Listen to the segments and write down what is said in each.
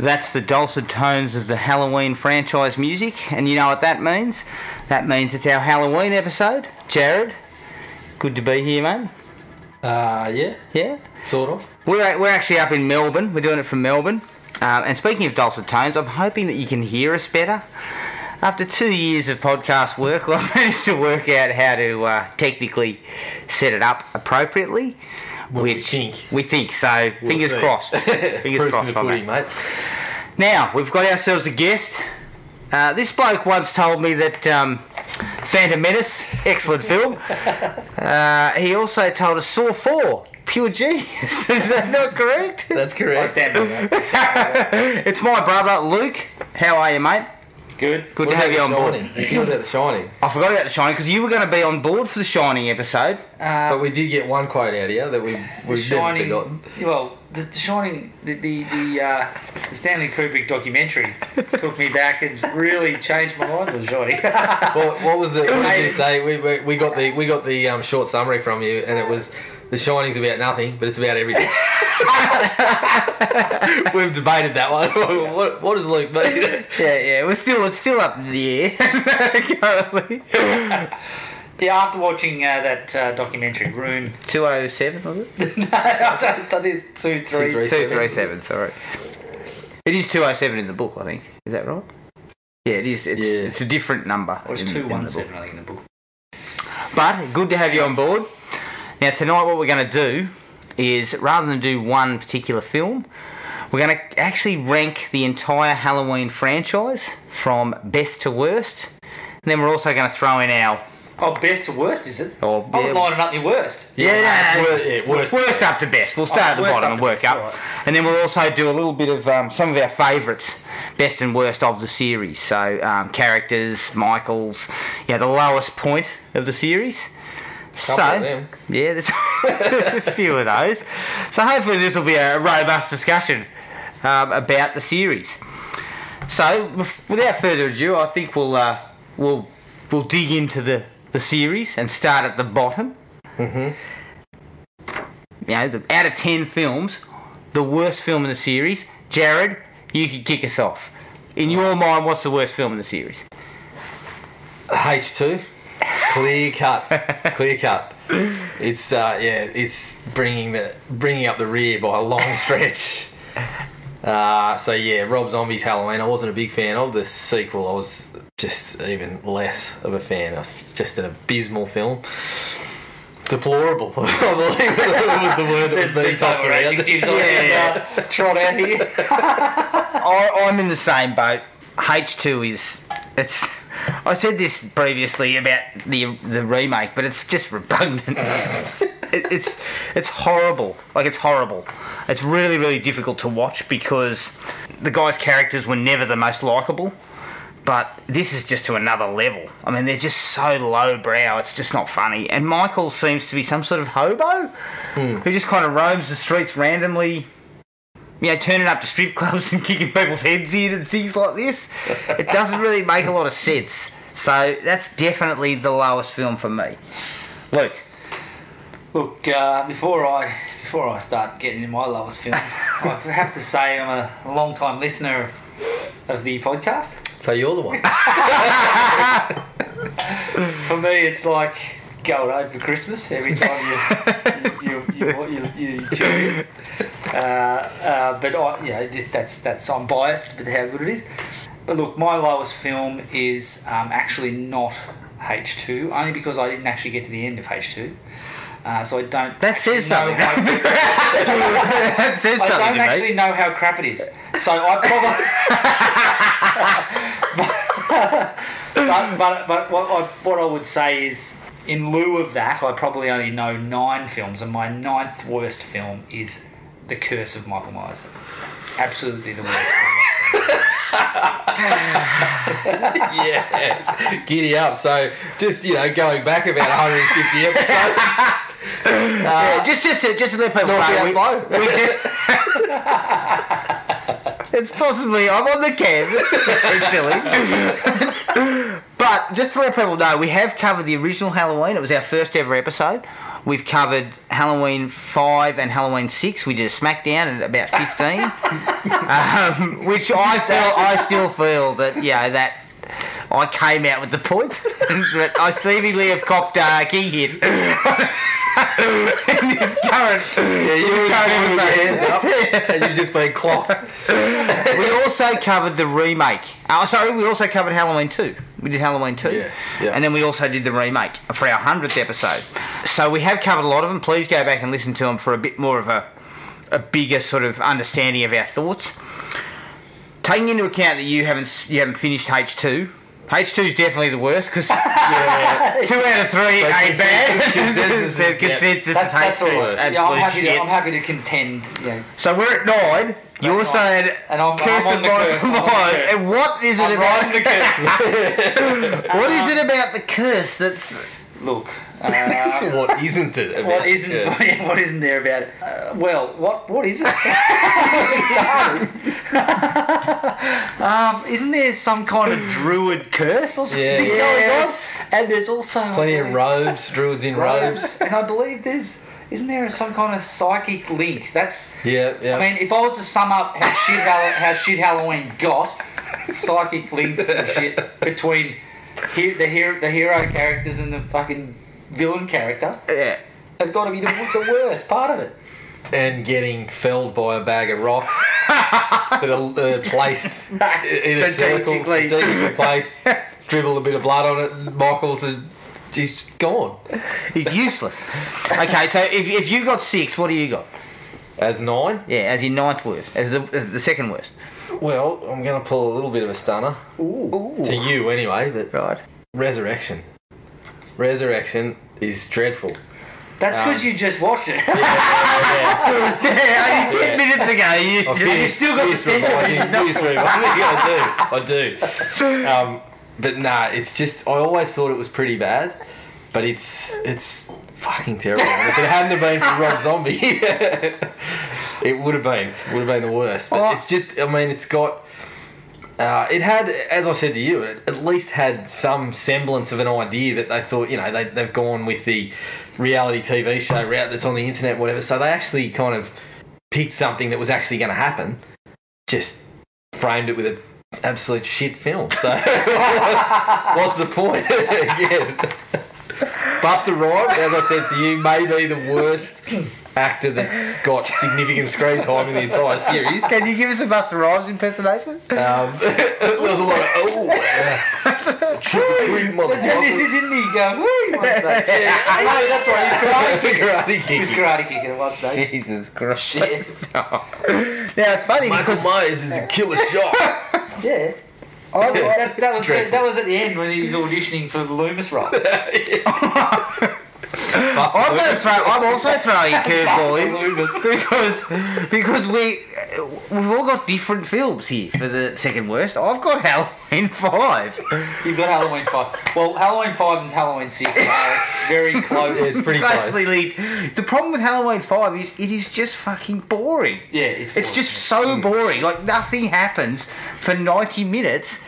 That's the dulcet tones of the Halloween franchise music, and you know what that means? That means it's our Halloween episode. Jared, good to be here, mate. Uh, yeah, Yeah? sort of. We're, we're actually up in Melbourne. We're doing it from Melbourne. Um, and speaking of dulcet tones, I'm hoping that you can hear us better. After two years of podcast work, I've managed to work out how to uh, technically set it up appropriately. Well, we which think. we think so. fingers see. crossed. Fingers Proof in crossed the pudding, mate. Now we've got ourselves a guest. Uh, this bloke once told me that um, Phantom Menace, excellent film. Uh, he also told us Saw Four, pure genius. Is that not correct? That's correct. I correct. stand by that. it's my brother Luke. How are you, mate? Good. Good What to have you on board. What about The Shining? I forgot about the Shining because you were going to be on board for the Shining episode. Uh, But we did get one quote out here that we, we've Shining. forgotten. Well, the, the Shining, the the the, uh, the Stanley Kubrick documentary took me back and really changed my mind The Shining. What, what was it? What did you say? We, we, we got the we got the um, short summary from you, and it was The Shining's about nothing, but it's about everything. We've debated that one. what, what does Luke mean? Yeah, yeah. We're still it's still up in the air currently. yeah, after watching uh, that uh, documentary, Room. Two oh seven was it? no, I don't. That is two, three. three. Two three seven. Sorry. It is two oh seven in the book. I think. Is that right? Yeah, it is. It's, Yeah. it's a different number. Or it's in- in the book. I think, in the book. But good to have you on board. Now tonight, what we're going to do is rather than do one particular film, we're going to actually rank the entire Halloween franchise from best to worst. And then we're also going to throw in our Oh, best to worst, is it? Oh, I was yeah. lining up your worst. yeah, it's no, yeah, worst. worst up to best. We'll start at the bottom and work best, up, alright. and then we'll also do a little bit of um, some of our favourites, best and worst of the series. So um, characters, Michaels, yeah, the lowest point of the series. So yeah, there's, there's a few of those. So hopefully this will be a robust discussion um, about the series. So without further ado, I think we'll uh, we'll we'll dig into the, the series and start at the bottom. Mm-hmm. You know, the, out of ten films, the worst film in the series. Jared, you could kick us off. In your mind, what's the worst film in the series? H two, clear cut, clear cut. It's uh, yeah, it's bringing the bringing up the rear by a long stretch. Uh, so yeah, Rob Zombie's Halloween. I wasn't a big fan of the sequel. I was just even less of a fan. It's just an abysmal film. Deplorable, I believe was the word that was being tossed around. adjectives I can, uh, trot out here. I, I'm in the same boat. H2 is it's. I said this previously about the the remake, but it's just repugnant. it, it's it's horrible. Like it's horrible. It's really really difficult to watch because the guys' characters were never the most likable. But this is just to another level. I mean, they're just so lowbrow. It's just not funny. And Michael seems to be some sort of hobo hmm. who just kind of roams the streets randomly you know, turning up to strip clubs and kicking people's heads in and things like this. It doesn't really make a lot of sense. So that's definitely the lowest film for me. Luke, Look, uh, before I before I start getting in my lowest film, I have to say I'm a long time listener of, of the podcast. So you're the one. For me, it's like going home for Christmas every time you you you. Uh, uh, but I, yeah, this- that's that's I'm biased, but how good it is. But look, my lowest film is um, actually not H2, only because I didn't actually get to the end of H2. Uh, so I don't. That says something. that says I something don't to actually me. know how crap it is. So I probably. but but, but what, I, what I would say is, in lieu of that, I probably only know nine films, and my ninth worst film is The Curse of Michael Myers. Absolutely the worst film I've seen. yes, giddy up. So just you know, going back about 150 episodes. Yeah, just, just, to, just to let people know, Knockout we, blow. we it's possibly I'm on the canvas officially. but just to let people know, we have covered the original Halloween. It was our first ever episode. We've covered Halloween five and Halloween six. We did a SmackDown at about fifteen, um, which I feel I still feel that yeah that I came out with the points, but I seemingly have copped uh, king hit. In this current, Yeah, you were current episode. and you've just been clocked. we also covered the remake. Oh, sorry, we also covered Halloween 2. We did Halloween 2. Yeah, yeah. And then we also did the remake for our 100th episode. So we have covered a lot of them. Please go back and listen to them for a bit more of a, a bigger sort of understanding of our thoughts. Taking into account that you haven't you haven't finished H2. H2 is definitely the worst because Yeah. two out of three So ain't bad. consensus- consensus Says is- yeah. consensus is that's H2. all right. Yeah, I'm happy, shit. to, I'm happy to contend. Yeah. So we're at nine. You're That's saying. And I'm- I'm Kirsten on the curse, I'm on the curse. And what is it I'm about the curse. What is it about the curse that's Look, uh, what isn't it? About? what isn't Yeah. what isn't there about it? Uh, well, what what is it? um, isn't there some kind of druid curse or something Yeah. going Yes. on? And there's also Plenty of robes, druids in robes. and I believe there's isn't there some kind of psychic link? That's Yeah, yeah. I mean, if I was to sum up how shit how shit Halloween got, psychic links and shit between he- the hero the hero characters and the fucking villain character yeah. have got to be the, the worst part of it. and getting felled by a bag of rocks that are uh, placed in a circle, Strategically. strategically placed. Dribble a bit of blood on it. Michael's and he's gone. He's useless. Okay, so if, if you got six, what do you got? As nine. Yeah, as your ninth worst, as the, as the second worst. Well, I'm going to pull a little bit of a stunner Ooh. to you anyway, but Right. Resurrection. Resurrection is dreadful. That's Um, because you just watched it. Yeah, Yeah, only ten Yeah. minutes ago. You, I've you finished- still got the finished stench on revising- you. finished revising. I do. I do. Um, but nah, it's just I always thought it was pretty bad, but it's it's fucking terrible. If it hadn't have been for Rob Zombie, it would have been would have been the worst. But Oh. it's just I mean it's got. Uh, it had, as I said to you, it at least had some semblance of an idea that they thought, you know, they, they've gone with the reality TV show route that's on the internet, whatever. So they actually kind of picked something that was actually going to happen, just framed it with an absolute shit film. So what's the point? Again, Busta Rhymes, as I said to you, may be the worst actor that's got significant screen time in the entire series. Can you give us a Busta Rhymes impersonation? Um, there was a lot of oh, yeah. cream motherfucker. Didn't he go, woo, one stage? Yeah, no, that's right, he's karate karate He was karate kicking at one stage. Jesus Christ. Shit. now it's funny Michael because Myers is a killer shot. Yeah. Oh, I, That, that was that was at the end when he was auditioning for the Loomis role. I'm, gonna throw, I'm also throwing a curveball in because because we we've all got different films here for the second worst. I've got Halloween five. You've got Halloween five. Well, Halloween five and Halloween six are very close. It's pretty close. Closely. The problem with Halloween five is it is just fucking boring. Yeah, it's It's just so mm. boring. Like nothing happens for ninety minutes,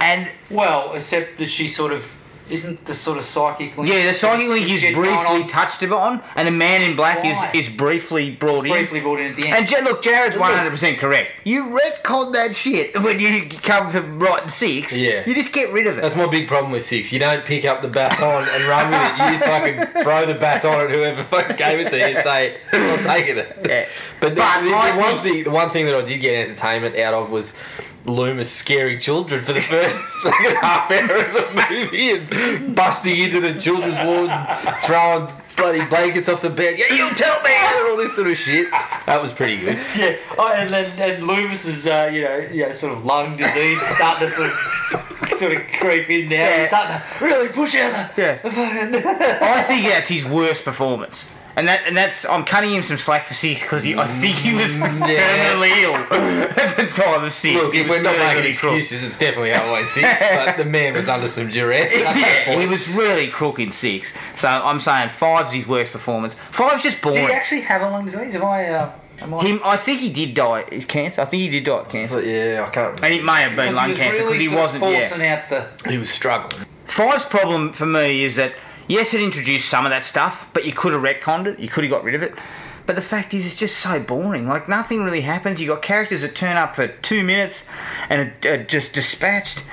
and well, except that she sort of isn't the sort of psychic link. yeah, the psychic link is briefly on, touched upon, and the Man in Black Why? is is briefly brought in. briefly brought in at the end. And Ja- look, Jared's one hundred percent correct. You retcon that shit when you come to writing six. Yeah. You just get rid of it. That's my big problem with six. You don't pick up the baton and run with it. You fucking throw the baton at whoever fucking gave it to you and say, "I'm taking it." Yeah. But, the, But the, the I one thing, the one thing that I did get entertainment out of was Loomis scaring children for the first half hour of the movie and busting into the children's ward, and throwing bloody blankets off the bed. Yeah, you tell me and all this sort of shit. That was pretty good. yeah, oh, and then and Loomis's uh, you know you know sort of lung disease is starting to sort of sort of creep in now. Yeah. He's starting to really push out the Yeah. I think that's his worst performance. And that and that's I'm cutting him some slack for six because I think he was terminally ill at the time of six. Look, if we're not really, making really crook. excuses, it's definitely Halloween 6, but the man was under some duress. Yeah, he was really crook in six. So I'm saying five's his worst performance. Five's just Did he boring. actually have a lung disease? Am I? Uh, am I? Him, I think he did die. Is cancer? I think he did die of cancer. But yeah, I can't remember. And it may have been Because lung he was cancer really because he sort of wasn't. Yeah. forcing out the. He was struggling. Five's problem for me is that yes, it introduced some of that stuff, but you could have retconned it. You could have got rid of it. But the fact is, it's just so boring. Like nothing really happens. You got characters that turn up for two minutes and are, are just dispatched.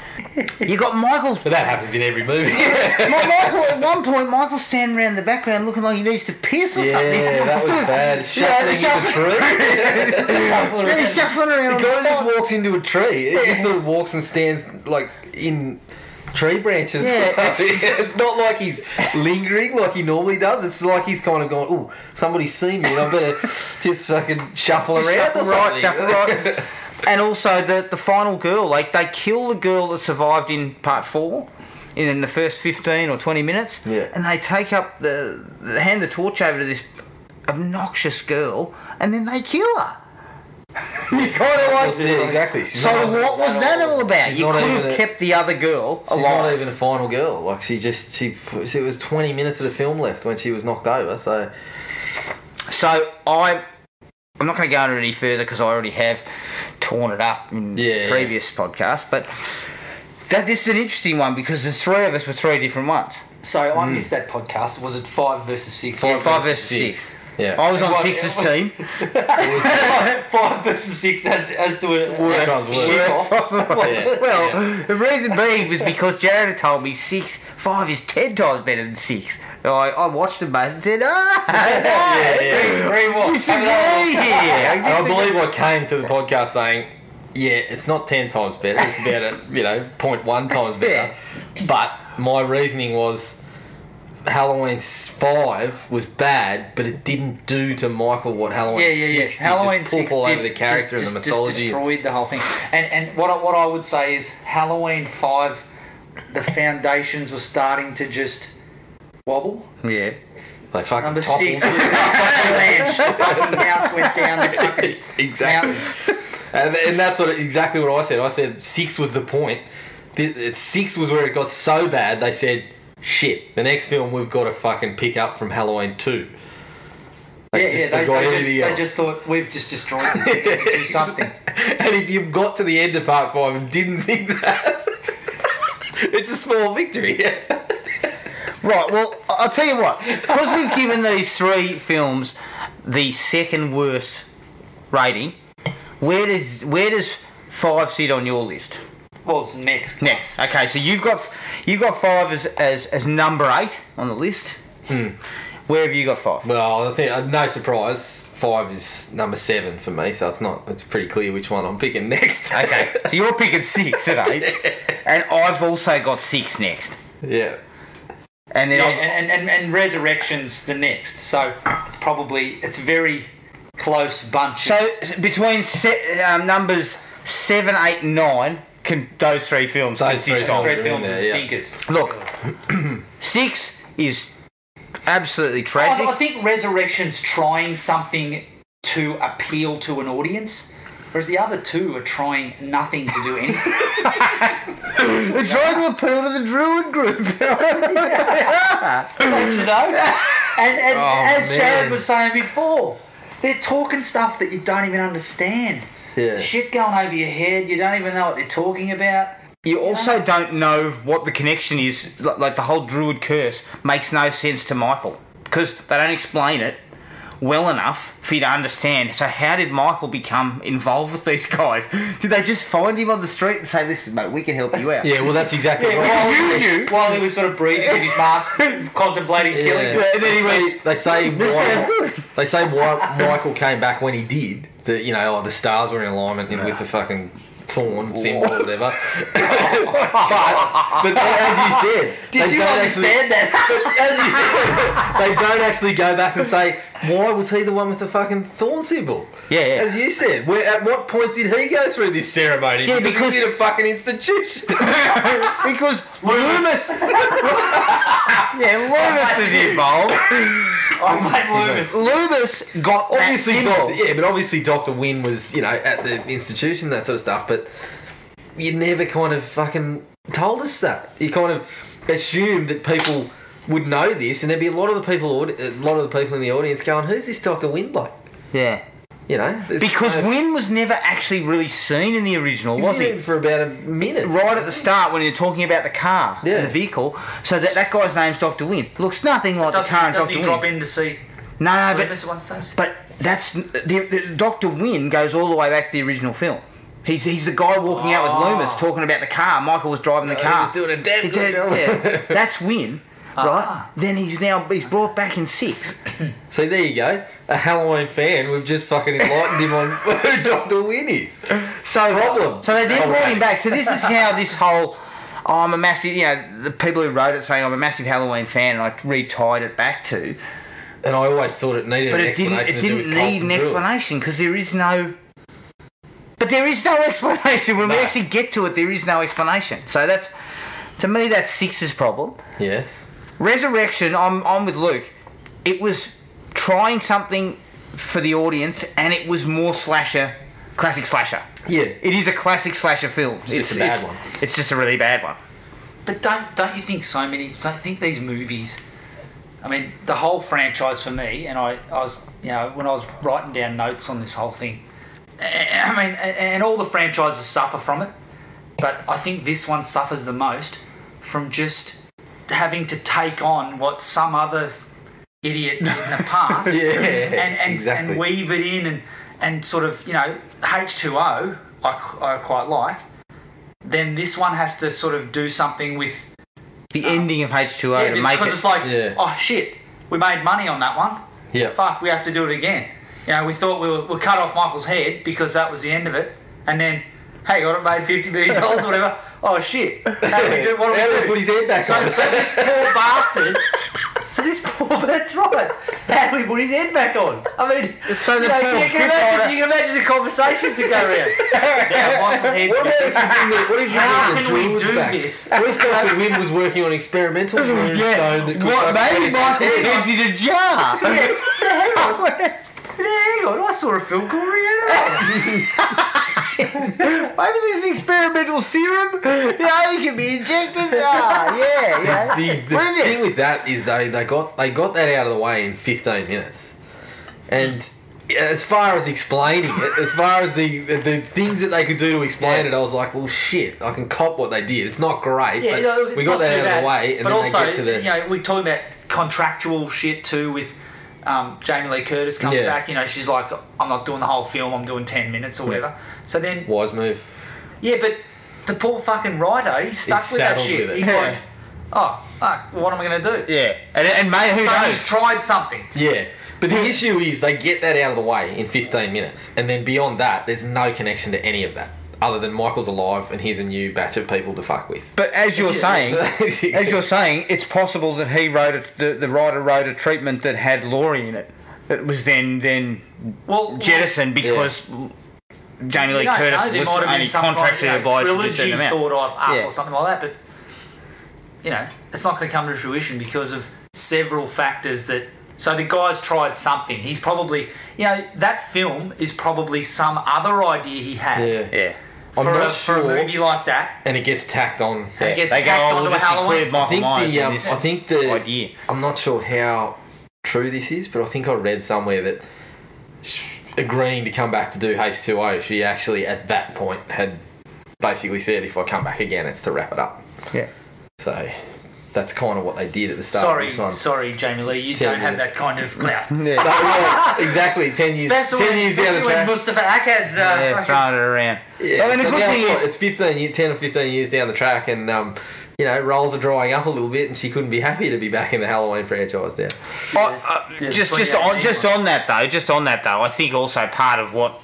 You got Michael. But that happens in every movie. Mi- Michael at one point, Michael's standing around the background looking like he needs to piss or something. yeah, that was bad. Shuffling Yeah, into a tree. Yeah, he's shuffling around. The guy just walks into a tree. He just sort of walks and stands like in tree branches. Yeah, it's, it's not like he's lingering like he normally does. It's like he's kind of going, "Oh, somebody's seen me, and I better just fucking shuffle around." Shuffle or right, shuffle right. and also the the final girl, like they kill the girl that survived in part four. In the first fifteen or twenty minutes, Yeah. and they take up the, they hand the torch over to this obnoxious girl, and then they kill her. you kind of like, Yeah, exactly. She's so not, what was that all about? You could have a- kept the other girl She's not even a final girl. Like she just she it was twenty minutes of the film left when she was knocked over. So So I, I'm not going to go into any further because I already have torn it up in Yeah, previous podcast. But that this is an interesting one because the three of us were three different ones. So I hmm. missed that podcast. Was it five versus six? Five, five versus six. six. Yeah. I was on What- six's what- team. five versus six as as to a, Worst comes worst. shit off. Yeah. Well, the reason being was because Jared had told me six, five is ten times better than six. And I, I watched them both and said, ah, yeah, yeah. Rewatch. disagree Have here. And I believe I came to the podcast saying, yeah, it's not 10 times better. It's about, a, you know, 0.1 times better. But my reasoning was Halloween 5 was bad, but it didn't do to Michael what Halloween Yeah, yeah, yeah. 6 did. Halloween just six all did, over the character just, and the just- just mythology. destroyed the whole thing. And and what I, what I would say is Halloween five, the foundations were starting to just wobble. Yeah. they fucking Number toppled. six was avalanche. The fucking house went down the fucking Exactly. mountain. And, and that's of exactly what I said. I said six was the point. Six was where it got so bad. They said, "Shit, the next film we've got to fucking pick up from Halloween 2. Yeah, just yeah. They, they, just, they just thought we've just destroyed this. We have to do something. And if you've got to the end of part five and didn't think that, it's a small victory. Right, well, I'll tell you what. Because we've given these three films the second worst rating, where does where does five sit on your list? Well, it's next. Next. Okay, so you've got you've got five as as, as number eight on the list. Where have you got five? well, I think uh, no surprise. Five is number seven for me, so it's not. It's pretty clear which one I'm picking next. Okay, so you're picking six at eight, and I've also got six next. yeah. And then Yeah, I've- and, and, and Resurrection's the next. So it's probably it's very close bunch. so between se- um, numbers seven, eight, and nine, can those three films Those three consist films. of? three films there, and yeah. stinkers. Look, six is absolutely oh, tragic. I think Resurrection's trying something to appeal to an audience, whereas the other two are trying nothing to do anything. They're trying to appeal to the Druid group. Don't you know? And, and Oh, as Jared was saying before, they're talking stuff that you don't even understand. Yeah. Shit going over your head, you don't even know what they're talking about. you also don't know what the connection is. Like like the whole Druid curse makes no sense to Michael because they don't explain it well enough for you to understand. So how did Michael become involved with these guys? Did they just find him on the street and say, "Listen, mate, we can help you out"? Yeah, well, that's exactly Yeah, right. while, use you. while he was sort of breathing in his mask, contemplating killing. Yeah. and then he went, They say why, they say why Michael came back when he did. The, you know, oh, the stars were in alignment and with the fucking thorn symbol or whatever. but, but as you said, Did they you don't understand that? Actually, as you said, they don't actually go back and say why was he the one with the fucking thorn symbol. Yeah, yeah. As you said, where at what point did he go through this ceremony? Yeah, because- he's in a fucking institution. because Loomis. yeah, Loomis is involved. Oh, I like Loomis. Loomis got obviously. Doctor, yeah, but obviously Doctor Wynn was, you know, at the institution, that sort of stuff. But you never kind of fucking told us that. You kind of assumed that people would know this, and there'd be a lot of the people, a lot of the people in the audience going, "Who's this Doctor Wynn bloke?" Yeah. You know, Because no- Wynn was never actually really seen in the original, was he? it for about a minute. Right at the start when you're talking about the car Yeah. and the vehicle. So that, that guy's name's Dr. Wynn. Looks nothing like the Doesn't, current doesn't Dr. he Wynn. drop in to see No, no, but Loomis at one stage? But that's the, the, Doctor Wynn goes all the way back to the original film. He's he's the guy walking out with Oh. Loomis talking about the car. Michael was driving the he car. was doing a damn good did, job. yeah. That's Wynn, right? Ah. Then he's now he's brought back in six. So there you go. A Halloween fan, we've just fucking enlightened him on who Doctor Wynn is. So Problem. So they then brought him back. So this is how this whole. Oh, I'm a massive, you know, the people who wrote it saying I'm a massive Halloween fan, and I retied it back to, And I always thought it needed but an it didn't. It didn't need an explanation because there is no. But there is no explanation when we actually get to it. There is no explanation. So that's, to me, that's Six's problem. Yes. Resurrection, I'm I'm with Luke. It was trying something for the audience, and it was more slasher, classic slasher. Yeah. It is a classic slasher film. It's, just a bad it's- one. It's just a really bad one. But don't don't you think so many? So I think these movies. I mean, the whole franchise for me, and I, I was, you know, when I was writing down notes on this whole thing, I mean, and and all the franchises suffer from it, but I think this one suffers the most from just having to take on what some other idiot in the past Yeah, and, and, exactly. and weave it in and, and sort of, you know, H2O, I, I quite like. Then this one has to sort of do something with The uh, ending of H2O yeah, to make because it. it's like, Yeah. oh shit, we made money on that one. Yeah. Fuck, we have to do it again. You know, we thought we were, we cut off Michael's head because that was the end of it, and then, hey, got it made fifty million dollars or whatever. Oh shit, how do we do? What do How do we we do? put his head back so, on? so this poor bastard. So this poor, that's right. How do we put his head back on? I mean, So the you, know, poor you, can imagine, you can imagine the conversations that go around. Now, Michael's head. What if you bring the, what if you How the can we do back? this? What if Dr. Wynn was working on experimental moonstone yeah, that could what, fucking maybe get Michael his head emptied a jar. Yes. Hang on. Hang on. I saw a film called Reanimator. Maybe there's experimental serum. Yeah, you can be injected. Ah, yeah, yeah. The, the Brilliant. thing with that is they, they got they got that out of the way in 15 minutes, and as far as explaining it, as far as the, the the things that they could do to explain it, I was like, well, shit, I can cop what they did. It's not great, Yeah, but no, it's we got not that out bad. of the way, and but then also, they get to the you know, we're talking about contractual shit too with um, Jamie Lee Curtis comes Yeah. back. You know, she's like, I'm not doing the whole film. I'm doing ten minutes or whatever. So then, wise move. yeah, but the poor fucking writer, he's stuck He's with that shit. with it. He's Yeah. like, oh, fuck, what am I going to do? Yeah, and, and mate, who So knows? he's tried something. Yeah. But the issue is they get that out of the way in 15 minutes, and then beyond that, there's no connection to any of that, other than Michael's alive and here's a new batch of people to fuck with. But as you're saying, as you're saying, it's possible that he wrote a, the the writer wrote a treatment that had Laurie in it. That was then then Well, jettisoned because Jamie Lee You don't Curtis know, there was might have only been some kind of, contractually you know, obliged to a trilogy certain amount. thought up Yeah. or something like that, but you know, it's not going to come to fruition because of several factors that. So the guy's tried something. He's probably, you know, that film is probably some other idea he had Yeah. Yeah. I'm for, a, not for a sure. movie like that. And it gets tacked on. And it gets They go, tacked oh, onto we'll a just include Halloween. I Michael think Myers the in um, this I think the idea. I'm not sure how true this is, but I think I read somewhere that sh- agreeing to come back to do H2O, she actually at that point had basically said, if I come back again, it's to wrap it up. Yeah. So that's kind of what they did at the start Sorry, of this one. sorry, Jamie Lee, you Ten don't have that kind of clout. No, yeah, exactly. Ten years. Especially, ten when, years down especially the when track. Moustapha Akkad's uh, Yeah, throwing it around. Yeah, Well, and the so good thing it's, is- it's 15, year- 10 or 15 years down the track, and um, you know, roles are drying up a little bit, and she couldn't be happy to be back in the Halloween franchise now. Oh, uh, Yeah, just just on just on that though, just on that though, I think also part of what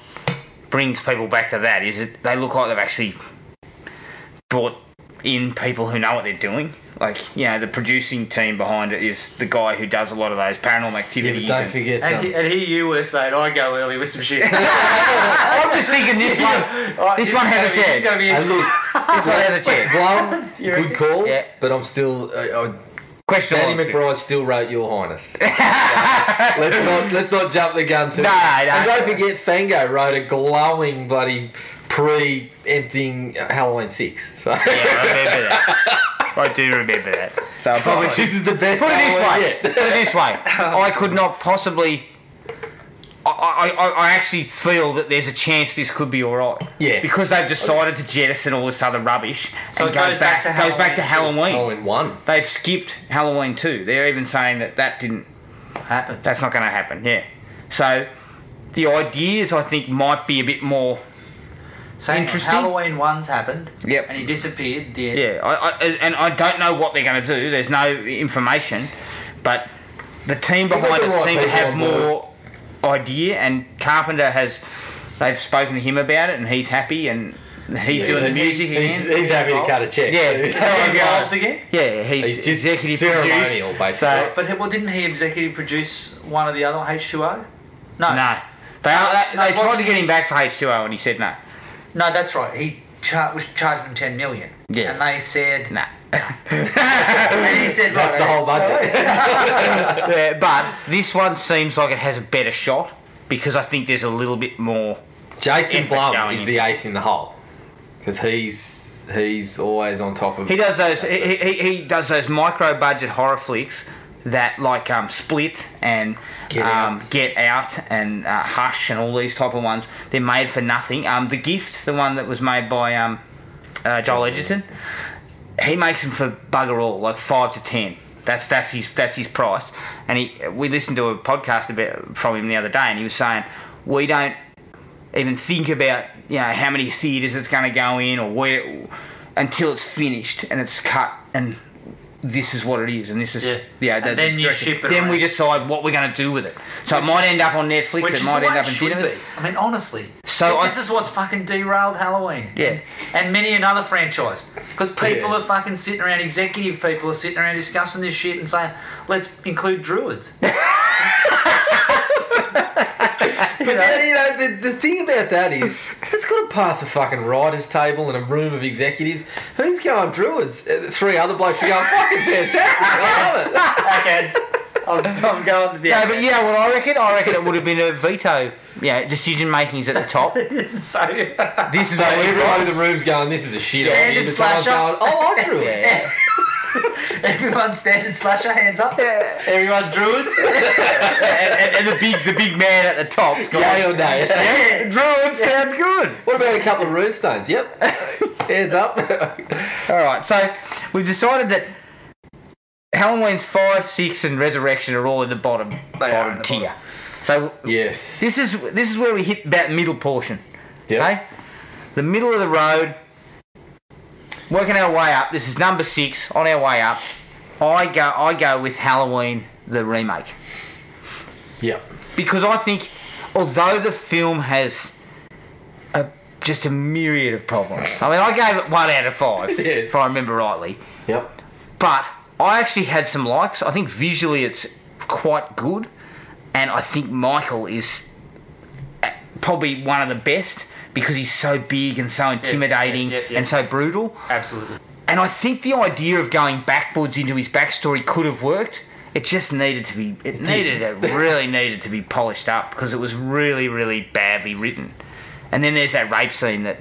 brings people back to that is that they look like they've actually brought in people who know what they're doing. Like you know, the producing team behind it is the guy who does a lot of those paranormal Yeah, activities. but don't and- forget. And, Um, he, and here you were saying, I go early with some shit. I'm just thinking this one, Right, this one has a is chance. This going to be look, This one has a chance. Blum, good reckon? call, Yeah. but I'm still. Uh, uh, Question Danny mark. McBride still wrote Your Highness. let's not let's not jump the gun too. No, no. And don't forget, Fango wrote a glowing bloody pre-emptying Halloween six. So Yeah, I remember that. I do remember that. So probably should this is the best. Put it this way. yet. Put it this way. I could not possibly. I, I, I, I actually feel that there's a chance this could be all right. Yeah. Because they've decided to jettison all this other rubbish. So and it goes back to goes back to Halloween Halloween. Oh, in one. They've skipped Halloween too. They're even saying that that didn't. happen. That's not going to happen. Yeah. So the ideas I think might be a bit more. So hang on, Interesting. Halloween one's happened. Yep. And he disappeared. The Yeah. I, I, and I don't know what they're going to do. There's no information, but the team got behind the it right seem to people have on board. more idea. And Carpenter has. They've spoken to him about it, and he's happy, and he's doing the music He's, again. he's happy to cut a check. Yeah. too. So Is he I go- involved again? Yeah, he's, He's just executive ceremonial, producer. basically. So But he- well, didn't he executive produce one of the other H2O? No. no, they, are, they, No, they tried to wasn't get he- him back for H2O, and he said no. No, that's right. He char- was charged him 10 million. Yeah. And they said. Nah. And he said, That's right, the whole budget. Yeah, but this one seems like it has a better shot because I think there's a little bit more. Jason Effort Blum going is into the ace in the hole because he's he's always on top of. He does those. He, he, he does those micro budget horror flicks that like um, Split and Get um, Out. Get Out and uh, Hush and all these type of ones. They're made for nothing. Um, the Gift, the one that was made by um, uh, Joel Edgerton, he makes them for bugger all, like five to ten. That's that's his that's his price. And he we listened to a podcast about from him the other day, and he was saying we don't even think about you know how many theaters it's going to go in or where until it's finished and it's cut and this is what it is and this is Yeah. yeah. Then you ship it Then we decide what we're going to do with it. So Which it might end up on Netflix. Which it is might end up in should cinema. be. I mean, honestly. So this is what's fucking derailed Halloween. Yeah. And many another franchise. Because people Yeah. are fucking sitting around, executive people are sitting around discussing this shit and saying, let's include druids. But you know, the, the thing about that is, it's got to pass a fucking writers' table and a room of executives. Who's going druids? Uh, Three other blokes are going fucking fantastic. I love it. Backheads. I'm, I'm going to the No, but yeah, well, I reckon I reckon it would have been a veto. Yeah, decision making is at the top. so, This is So everyone in the room's going, this is a shit Standard idea. But someone's slasher. going, I like druids. everyone standard slasher, hands up. Yeah. Everyone druids. and, and, and the big the big man at the top's going. Yay or nay? Yeah, Druid sounds good. What about a couple of runestones? Yep. Hands up. All right, so we've decided that Halloween's five, six, and Resurrection are all in the bottom They bottom the tier. bottom. So yes. this is this is where we hit that middle portion. Yep. Okay, the middle of the road. Working our way up. This is number six on our way up. I go I go with Halloween the remake Yeah. because I think although the film has a, just a myriad of problems. I mean, I gave it one out of five, Yeah. if I remember rightly. Yep. But I actually had some likes. I think visually it's quite good, and I think Michael is uh, probably one of the best because he's so big and so intimidating yeah, yeah. and so brutal. Absolutely. And I think the idea of going backwards into his backstory could have worked. It just needed to be. It, needed. It really needed to be polished up because it was really, really badly written. And then there's that rape scene that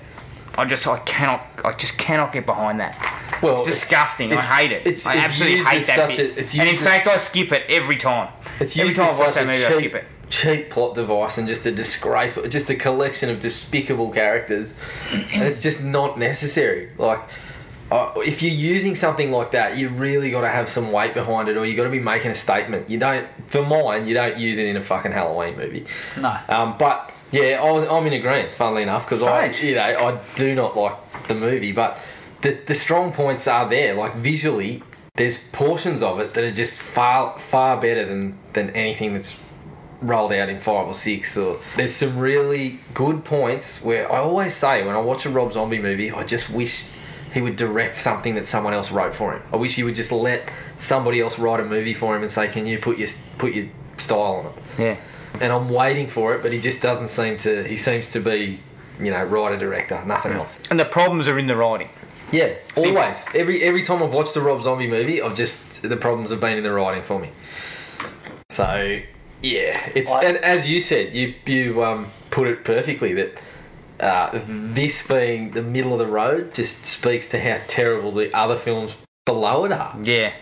I just I cannot I just cannot get behind that. Well, it's disgusting. it's- I hate it. it's- I absolutely hate that bit. a- and in fact, I skip it every time. It's every time I watch that movie, I cheap, skip it. Cheap plot device and just a disgrace, just a collection of despicable characters, and it's just not necessary. Like, uh, if you're using something like that, you really got to have some weight behind it, or you got to be making a statement. You don't, for mine, you don't use it in a fucking Halloween movie. No. Um, but yeah, I was, I'm in agreement. Funnily enough, because I, you know, I do not like the movie, but the the strong points are there. Like visually, there's portions of it that are just far far better than than anything that's rolled out in five or six. Or there's some really good points where I always say when I watch a Rob Zombie movie, I just wish. He would direct something that someone else wrote for him. I wish he would just let somebody else write a movie for him and say, "Can you put your put your style on it?" Yeah. and I'm waiting for it, but he just doesn't seem to. He seems to be, you know, writer director, nothing else. And the problems are in the writing. Yeah, always. Every every time I've watched a Rob Zombie movie, I've just the problems have been in the writing for me. So yeah, it's I- and as you said, you you um, put it perfectly that. Uh, this being the middle of the road just speaks to how terrible the other films below it are. Yeah.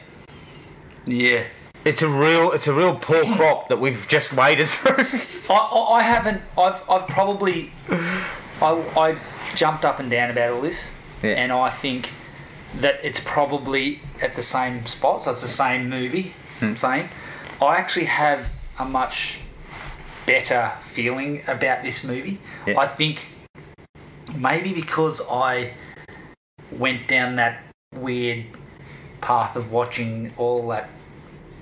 Yeah. It's a real, it's a real poor crop that we've just waded through. I, I, I haven't. I've, I've probably. I, I jumped up and down about all this, Yeah. and I think that it's probably at the same spot. So it's the same movie. Hmm. I'm saying, I actually have a much better feeling about this movie. Yeah. I think maybe because I went down that weird path of watching all that,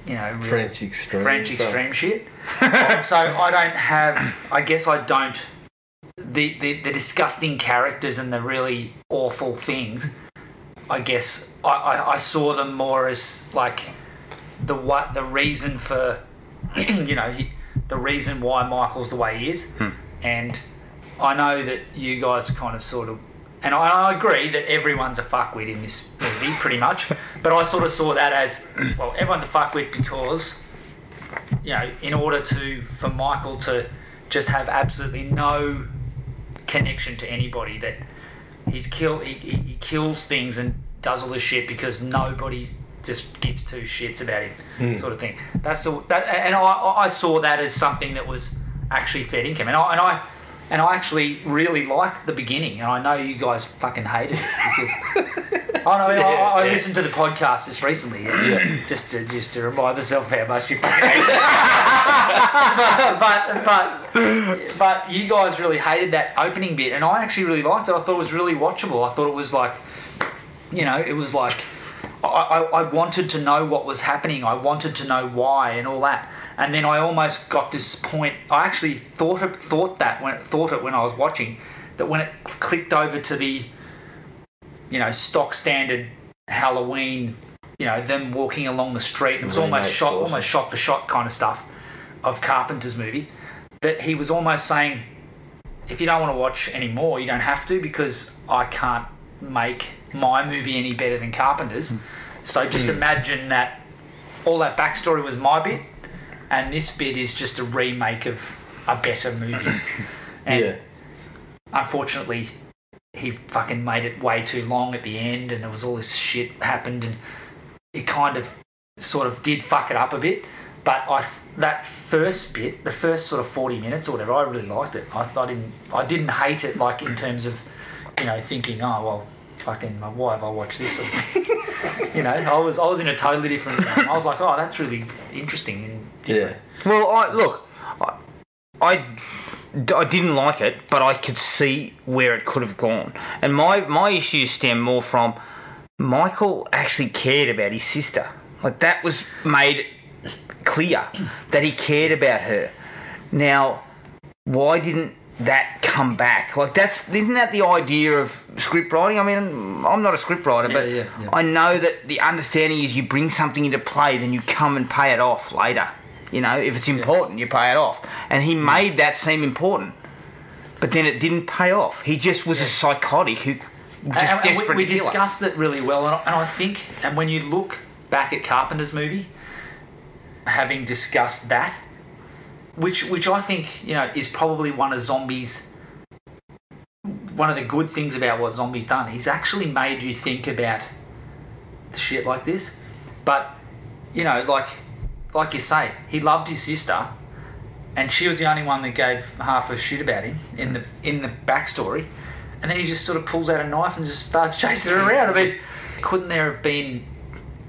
you know, French extreme. French extreme shit. So I don't have. I guess I don't. The, the the disgusting characters and the really awful things. I guess I, I, I saw them more as like the what the reason for you know he, the reason why Michael's the way he is, hmm. and I know that you guys kind of sort of. And I, I agree that everyone's a fuckwit in this movie, pretty much. But I sort of saw that as, well, everyone's a fuckwit because you know, in order to for Michael to just have absolutely no connection to anybody, that he's kill he, he kills things and does all this shit because nobody just gives two shits about him, hmm. sort of thing. That's the that, and I I saw that as something that was actually fair income, and I and I. And I actually really liked the beginning, and I know you guys fucking hated it because I know I, I, I Yeah. listened to the podcast just recently, and just to just to remind myself how much you fucking hate it. but but but you guys really hated that opening bit, and I actually really liked it. I thought it was really watchable. I thought it was like, you know, it was like I, I, wanted to know what was happening. I wanted to know why and all that. And then I almost got this point. I actually thought it, thought that when thought it when I was watching that when it clicked over to the, you know, stock standard Halloween, you know, them walking along the street. It was almost shot, portion. almost shot for shot kind of stuff of Carpenter's movie. That he was almost saying, if you don't want to watch anymore, you don't have to because I can't make my movie any better than Carpenter's. Hmm. So just hmm. imagine that all that backstory was my bit, and this bit is just a remake of a better movie. And Yeah. unfortunately, he fucking made it way too long at the end, and there was all this shit happened, and it kind of sort of did fuck it up a bit. But I that first bit, the first sort of forty minutes or whatever, I really liked it. I, I didn't I didn't hate it like in terms of you know thinking oh well fucking uh, why have I watched this? you know I was I was in a totally different. I was like oh that's really interesting and Yeah. Well, I look, I, I, I didn't like it, but I could see where it could have gone. And my my issues stem more from Michael actually cared about his sister. Like that was made clear that he cared about her. Now, why didn't that come back? Like that's isn't that the idea of script writing? I mean, I'm not a script writer, but yeah, yeah. I know that the understanding is you bring something into play, then you come and pay it off later. You know, if it's important, you pay it off. And he made that seem important, but then it didn't pay off. He just was a psychotic who just And- and desperate we, we her. discussed it really well, and I, and I think, and when you look back at Carpenter's movie, having discussed that, which which I think you know is probably one of zombies. One of the good things about what zombies done, he's actually made you think about shit like this. But you know, like like you say, he loved his sister, and she was the only one that gave half a shit about him in the in the backstory. And then he just sort of pulls out a knife and just starts chasing her around. I mean, couldn't there have been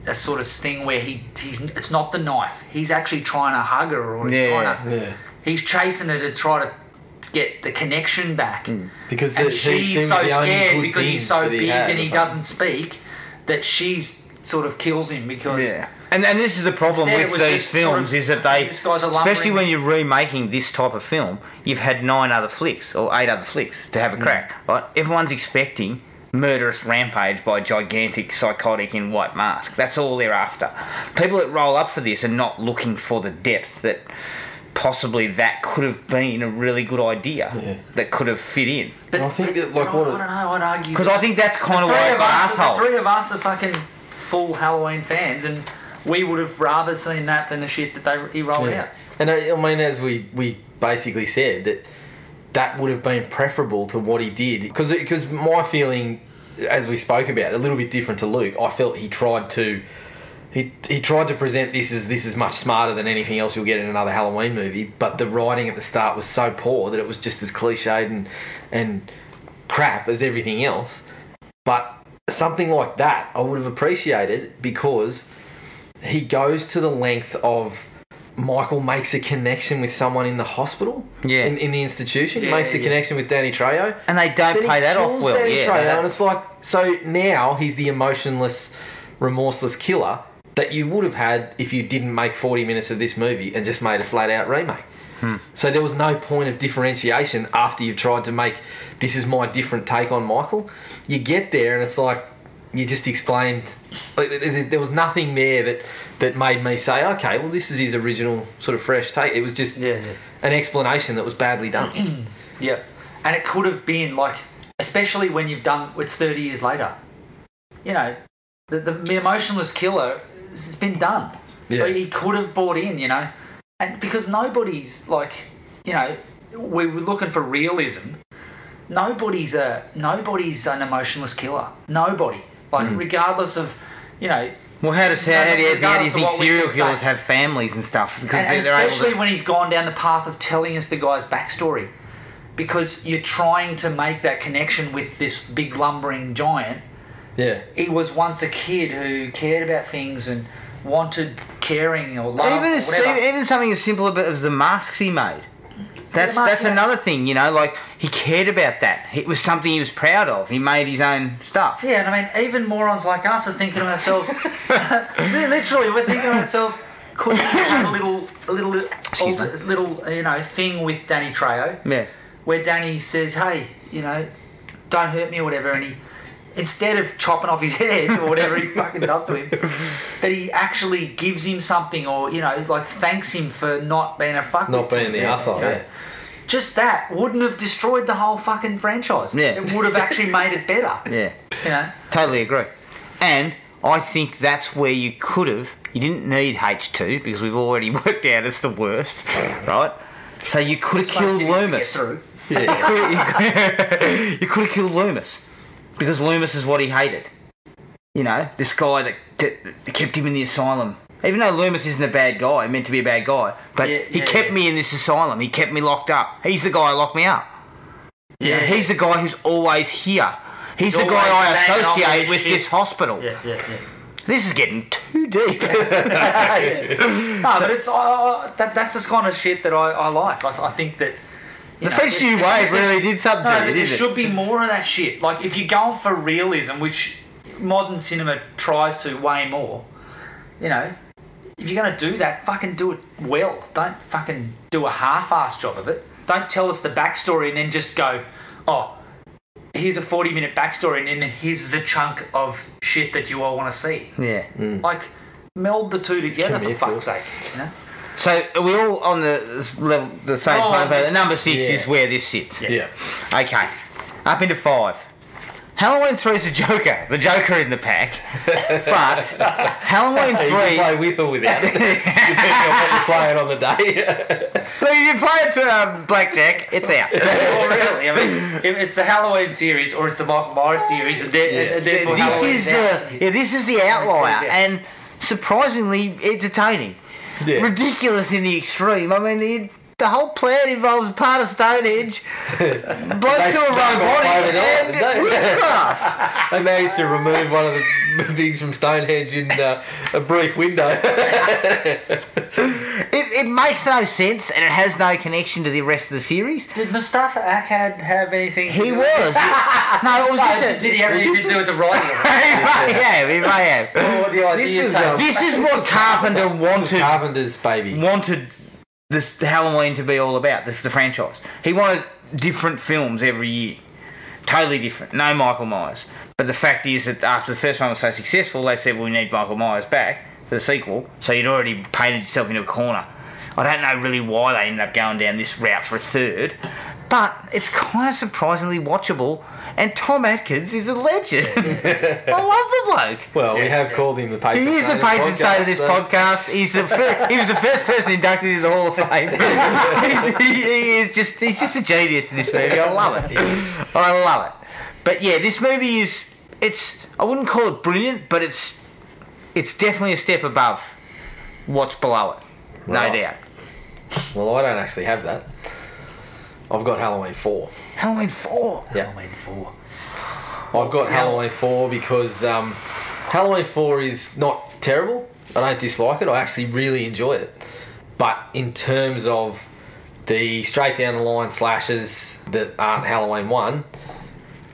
a sort of thing where he he's it's not the knife. He's actually trying to hug her or he's Yeah, trying to yeah. he's chasing her to try to get the connection back. Because And the, she, she she's so scared because he's so that big had and he doesn't speak that she's sort of kills him because Yeah. And, and this is the problem Instead, with these just sort films of, is that they, this guy's a especially when you're remaking this type of film, you've had nine other flicks or eight other flicks to have Mm. a crack. Right? Everyone's expecting murderous rampage by a gigantic psychotic in white mask. That's all they're after. People that roll up for this are not looking for the depth that possibly that could have been a really good idea Yeah. that could have fit in. But, I think that, like, I, what I it- don't know. I'd argue Because I think that's kind of three like of an us, the three of us are fucking full Halloween fans, and we would have rather seen that than the shit that they he rolled Yeah. out. And I, I mean, as we, we basically said, that that would have been preferable to what he did. Because because my feeling, as we spoke about, a little bit different to Luke. I felt he tried to he he tried to present this as this is much smarter than anything else you'll get in another Halloween movie, but the writing at the start was so poor that it was just as cliched and and crap as everything else. But something like that I would have appreciated because he goes to the length of Michael makes a connection with someone in the hospital, Yeah. in, in the institution, Yeah, makes the yeah. connection with Danny Trejo, And they don't then he play that off well. Danny Yeah, Trejo, and it's like so now he's the emotionless, remorseless killer that you would have had if you didn't make forty minutes of this movie and just made a flat out remake. Hmm. So there was no point of differentiation after you've tried to make this is my different take on Michael. You get there and it's like you just explained. Like, there- was nothing there that that made me say, okay, well this is his original sort of fresh take. It was just Yeah, yeah. an explanation that was badly done. Yep. And it could have been like, especially when you've done, it's 30 years later. You know, the, the, the emotionless killer, it's been done. So he could have bought in, you know. And because nobody's like, you know, we were looking for realism. Nobody's a nobody's an emotionless killer. Nobody. Like hmm. regardless of, you know, Well, how does how, how, do you, how do you think serial killers have families and stuff? Because and, and they're, they're able especially to, when he's gone down the path of telling us the guy's backstory, because you're trying to make that connection with this big lumbering giant. Yeah. He was once a kid who cared about things and wanted caring or love even or whatever. even something as simple as the masks he made. That's that's he another thing, you know. Like he cared about that. It was something he was proud of. He made his own stuff. Yeah, and I mean, even morons like us are thinking to ourselves. literally, we're thinking to ourselves. Could we have a little, a little, little, you know, thing with Danny Trejo? Yeah. where Danny says, "Hey, you know, don't hurt me or whatever," and he instead of chopping off his head or whatever he fucking does to him, that he actually gives him something or you know, like thanks him for not being a fuck. Not being the asshole, yeah. Just that wouldn't have destroyed the whole fucking franchise. Yeah. It would have actually made it better. Yeah. You know. Totally agree. And I think that's where you could have. You didn't need H2 because we've already worked out it's the worst, right? So you could have killed Loomis. you could have killed Loomis because Loomis is what he hated. You know, this guy that, that kept him in the asylum. Even though Loomis isn't a bad guy, meant to be a bad guy, but Yeah, he yeah, kept yeah. me in this asylum. He kept me locked up. He's the guy who locked me up. Yeah, He's the guy who's always here. He's the guy I banging on with associate with shit. this hospital. yeah, yeah, yeah. This is getting too deep. No, but it's uh, that, that's the kind of shit that I, I like. I, I think that. You the know, French New Wave really did something No, to but there didn't it? should be more of that shit. Like if you're going for realism, which modern cinema tries to way more, you know, if you're going to do that, fucking do it well. Don't fucking do a half-ass job of it. Don't tell us the backstory and then just go, oh, here's a 40-minute backstory and then here's the chunk of shit that you all want to see. Yeah. Mm. Like meld the two together for fuck's sake. You know? So are we all on the level, the same Oh, plane? this- Number six yeah. is where this sits. Yeah. Okay. Up into five. Halloween three is the Joker. The Joker in the pack. But Halloween You can three. play with or without it, depending on what you're playing on the day. Look, if you play it to um, blackjack, it's out. well, really, I mean, if it's the Halloween series or it's the Michael Myers series, and, then, Yeah. and therefore this Halloween's is out. the yeah, this is the outlier, and surprisingly entertaining. Yeah. Ridiculous in the extreme. I mean, the the whole plan involves part of Stonehenge, blokes who are robotic, over and they? witchcraft. They managed to remove one of the things from Stonehenge in uh, a brief window. It, it makes no sense, and it has no connection to the rest of the series. Did Moustapha Akkad have anything? He do was. no, it was No, just a, did he have anything to do with the writing? of it? he may have. He may have. Or the idea This is, saying- um, This is what Carpenter This is wanted Carpenter's baby. wanted this Halloween to be all about, the, the franchise. He wanted different films every year. Totally different. No Michael Myers. But the fact is that after the first one was so successful, they said, well, we need Michael Myers back for the sequel. So you'd already painted yourself into a corner. I don't know really why they ended up going down this route for a third, but it's kind of surprisingly watchable. And Tom Atkins is a legend. I love the bloke. Well, we have called him the patron. He is the saint patron podcast, saint of this so- podcast. He's the fir- he was the first person inducted into the Hall of Fame. he, he is just he's just a genius in this movie. I love it. I love it. But yeah, this movie is it's I wouldn't call it brilliant, but it's it's definitely a step above what's below it. No Right. doubt. Well, I don't actually have that. I've got Halloween 4. Halloween 4. Yeah. Halloween four. I've got Halloween 4 because um, Halloween 4 is not terrible. I don't dislike it. I actually really enjoy it. But in terms of the straight down the line slashes that aren't Halloween 1,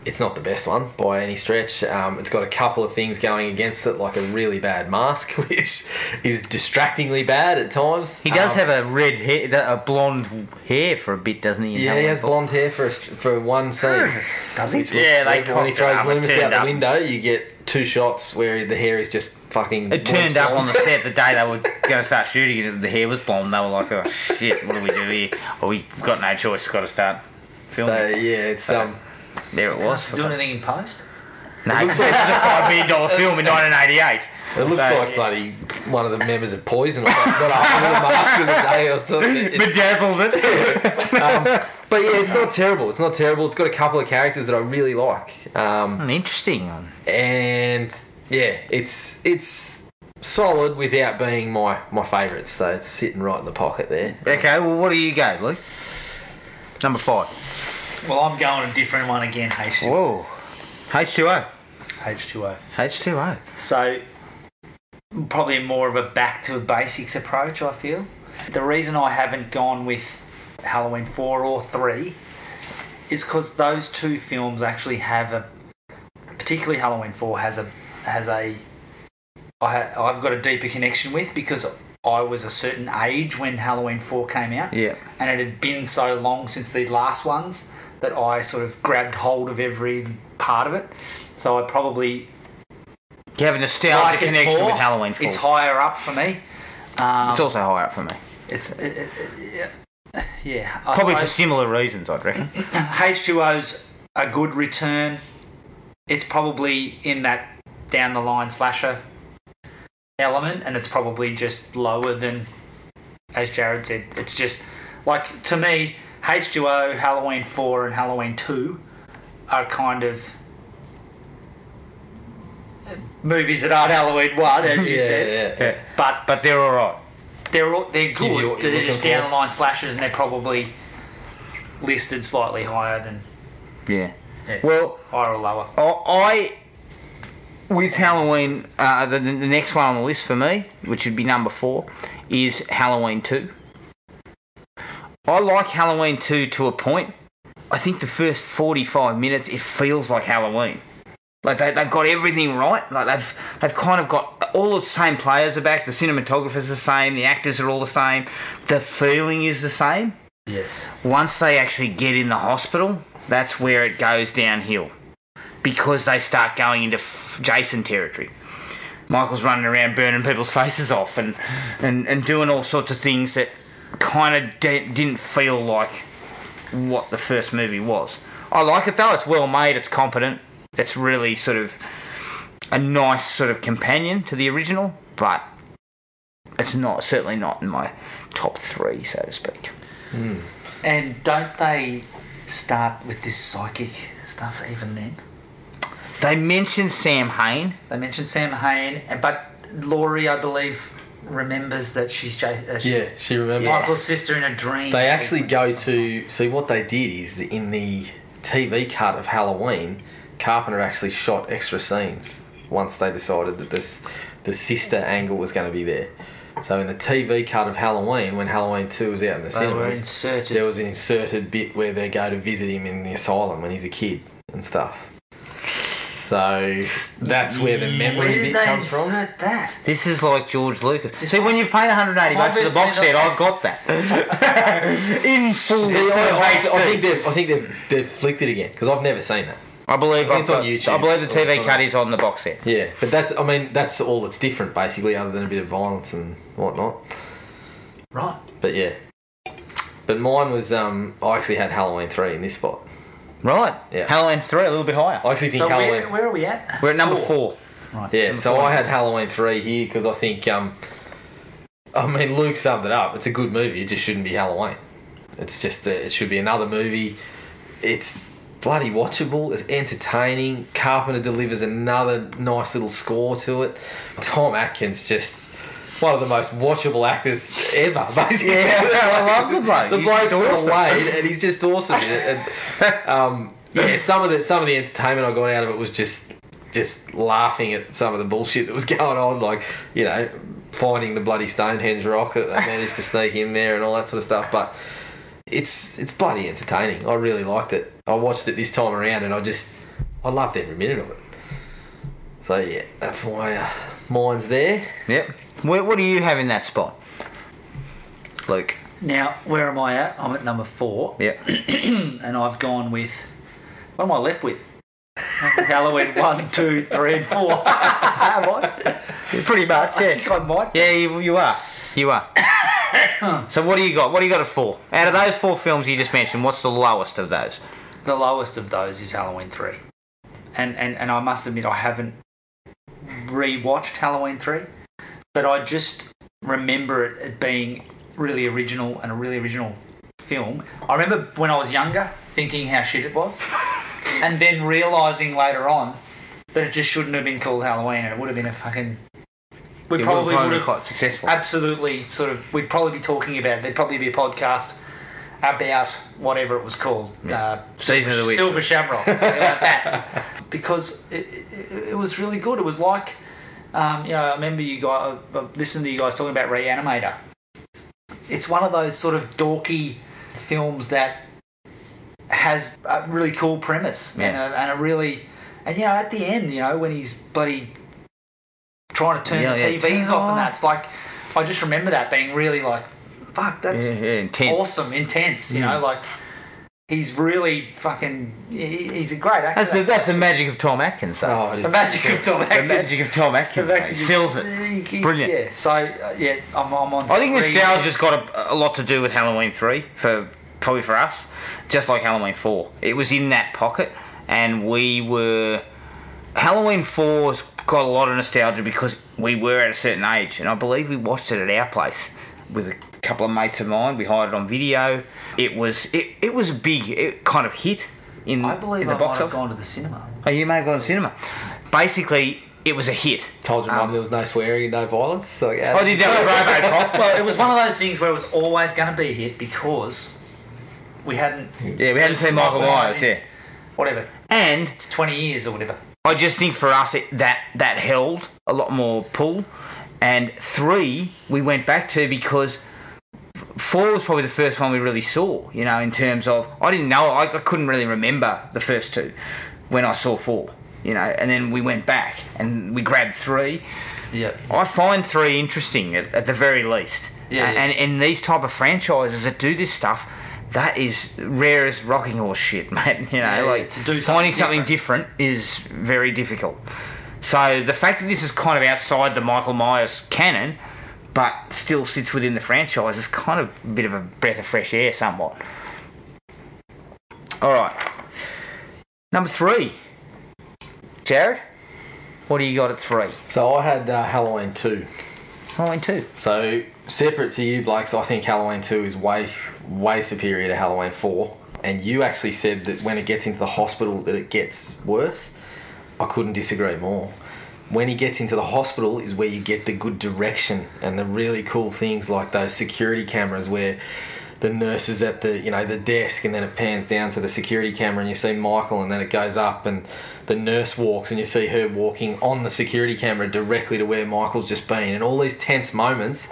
it's not the best one by any stretch. Um, it's got a couple of things going against it, like a really bad mask, which is distractingly bad at times. He does Um, have a red hair, a blonde hair for a bit, doesn't he? Yeah, he has blonde hair for a, for one scene. Does he? Yeah, they when he throws it up Loomis out the window, you get two shots where the hair is just fucking. It turned up on the set the day they were going to start shooting and the hair was blonde. They were like, oh shit, what do we do here? Well, we've got no choice, got to start filming. So yeah, it's um. There it was. Do anything in post? No, It this is a $5 million film in 1988. It looks So- like bloody one of the members of Poison or something. Got up with a mask of the day or something. It's- Bedazzles it. um, but yeah, it's not terrible. It's not terrible. It's got a couple of characters that I really like. Um, Interesting. and yeah, it's it's solid without being my my favourite. So it's sitting right in the pocket there. Okay, well, what do you go, Luke? Number five. Well, I'm going a different one again. H2O. Whoa. H2O. H2O. H2O. So, probably more of a back to basics approach, I feel. The reason I haven't gone with Halloween 4 or 3 is because those two films actually have a, particularly Halloween 4 has a, has a, I ha, I've got a deeper connection with because I was a certain age when Halloween 4 came out Yeah. and it had been so long since the last ones that I sort of grabbed hold of every part of it. So I probably You have a nostalgia like connection more. with Halloween 4. It's higher up for me. Um, It's also higher up for me. it's it, it, it, yeah, yeah. I Probably for similar reasons, I'd reckon. H2O's a good return. It's probably in that down the line slasher element, and it's probably just lower than, as Jared said, it's just like to me, H2O, Halloween 4, and Halloween 2 are kind of movies that aren't Halloween 1, as you Yeah, said. yeah, yeah. But But they're alright. they're all, they're good. you're They're just looking down for. the line slashes, and they're probably listed slightly higher than Yeah. Yeah. Well, higher or lower. I, with Halloween, uh, the, the next one on the list for me, which would be number four, is Halloween 2. I like Halloween 2 to a point. I think the first 45 minutes, it feels like Halloween. Like they, they've got everything right. Like they've they've kind of got all the same players are back. The cinematographer's the same. The actors are all the same. The feeling is the same Yes. once they actually get in the hospital, that's where it goes downhill because they start going into f- Jason territory. Michael's running around burning people's faces off and, and, and doing all sorts of things that kind of de- didn't feel like what the first movie was. I like it though, it's well made, it's competent, it's really sort of a nice sort of companion to the original, but it's not certainly not in my top three, so to speak. Hmm. And don't they start with this psychic stuff even then? They mentioned Samhain. They mentioned Samhain, and- but Laurie, I believe, remembers that she's, J- uh, she's Yeah, she remembers. Michael's sister in a dream. They actually go to see what they did is that in the TV cut of Halloween, Carpenter actually shot extra scenes once they decided that this the sister angle was going to be there. So in the TV cut of Halloween, when Halloween two was out in the cinemas, there was an inserted bit where they go to visit him in the asylum when he's a kid and stuff. So that's where the Where memory did bit they comes from. that? This is like George Lucas. Just- See, when you pay 180 bucks for the box set. I've got that in full. See, I, I, I think they've I think they've they've flicked it again because I've never seen that. I believe I it's on YouTube. I believe the TV cut is on the box set. Yeah, but that's I mean that's all that's different basically, other than a bit of violence and whatnot. Right. But yeah, but mine was um I actually had Halloween three in this spot. Right. Yeah. Halloween three, a little bit higher. I actually think So Halloween. where, where are we at? We're at number four. Right. yeah, Number so four. I had Halloween three here because I think um I mean Luke summed it up. It's a good movie. It just shouldn't be Halloween. It's just a, it should be another movie. It's bloody watchable. It's entertaining. Carpenter delivers another nice little score to it. Tom Atkins just one of the most watchable actors ever. Basically, Yeah, I love the bloke. The He's bloke's just got awesome. away, and he's just awesome in. And, um, yeah, some of the some of the entertainment I got out of it was just just laughing at some of the bullshit that was going on, like you know finding the bloody Stonehenge rock that they managed to sneak in there and all that sort of stuff. But it's it's bloody entertaining. I really liked it. I watched it this time around, and I just I loved every minute of it. So yeah, that's why uh, mine's there. Yep. Where, what do you have in that spot, Luke? Now, where am I at? I'm at number four, Yep. and I've gone with. What am I left with? Halloween one, two, three, and four. am I? Pretty much. I Yeah. think I might. Yeah, you, you are. You are. so what do you got? What do you got it four? Out of those four films you just mentioned, what's the lowest of those? The lowest of those is Halloween three, and and and I must admit I haven't rewatched Halloween three, but I just remember it, it being really original and a really original film. I remember when I was younger thinking how shit it was, and then realizing later on that it just shouldn't have been called Halloween, and it would have been a fucking. We It probably would have quite successful. absolutely sort of we'd probably be talking about it. there'd probably be a podcast about whatever it was called uh, Season of the Witch. silver shamrock something like that because it, it, it was really good it was like um, you know I remember you guys I uh, uh, listened to you guys talking about Reanimator it's one of those sort of dorky films that has a really cool premise and, Yeah. a, and a really and you know at the end you know when he's bloody trying to turn Yeah, the yeah. TVs off and that's like I just remember that being really like fuck that's intense. awesome intense you know hmm. like he's really fucking he- he's a great actor That's the, that's the magic of Tom Atkins, though. Oh, the magic of Tom Atkins. the magic of Tom Atkins. Mate. magic Sells it. He- Brilliant. yeah so uh, yeah I'm, I'm on I think three. nostalgia's got a, a lot to do with Halloween 3 for probably for us, just like Halloween 4. It was in that pocket and we were Halloween 4's got a lot of nostalgia because we were at a certain age and I believe we watched it at our place with a couple of mates of mine. We hired it on video. It was it, it was a big it kind of hit in, I believe in the I box might have office. gone to the cinema Oh, you may have gone to the cinema. Basically, it was a hit. Told your mum Um, there was no swearing, no violence. Like, I did that with Robocop. well it was one of those things where it was always going to be a hit because we hadn't Yeah, we hadn't seen Michael Myers, in yeah. whatever And it's 20 years or whatever I just think for us it, that that held a lot more pull. And three, we went back to because four was probably the first one we really saw. You know, in terms of I didn't know I, I couldn't really remember the first two when I saw four. You know, and then we went back and we grabbed three. yeah I find three interesting at, at the very least. Yeah, And, yeah. and in these type of franchises that do this stuff, that is rare as rocking horse shit, mate. You know, Yeah, like yeah, to do something finding something different is very difficult. So the fact that this is kind of outside the Michael Myers canon, but still sits within the franchise is kind of a bit of a breath of fresh air, somewhat. All right, number three, Jared. What do you got at three? So I had uh, Halloween 2. Halloween two. So separate to you, Blakes, I think Halloween 2 is way, way superior to Halloween 4. And you actually said that when it gets into the hospital that it gets worse. I couldn't disagree more. When he gets into the hospital is where you get the good direction and the really cool things like those security cameras where the nurse is at the you know the desk and then it pans down to the security camera and you see Michael and then it goes up and the nurse walks and you see her walking on the security camera directly to where Michael's just been and all these tense moments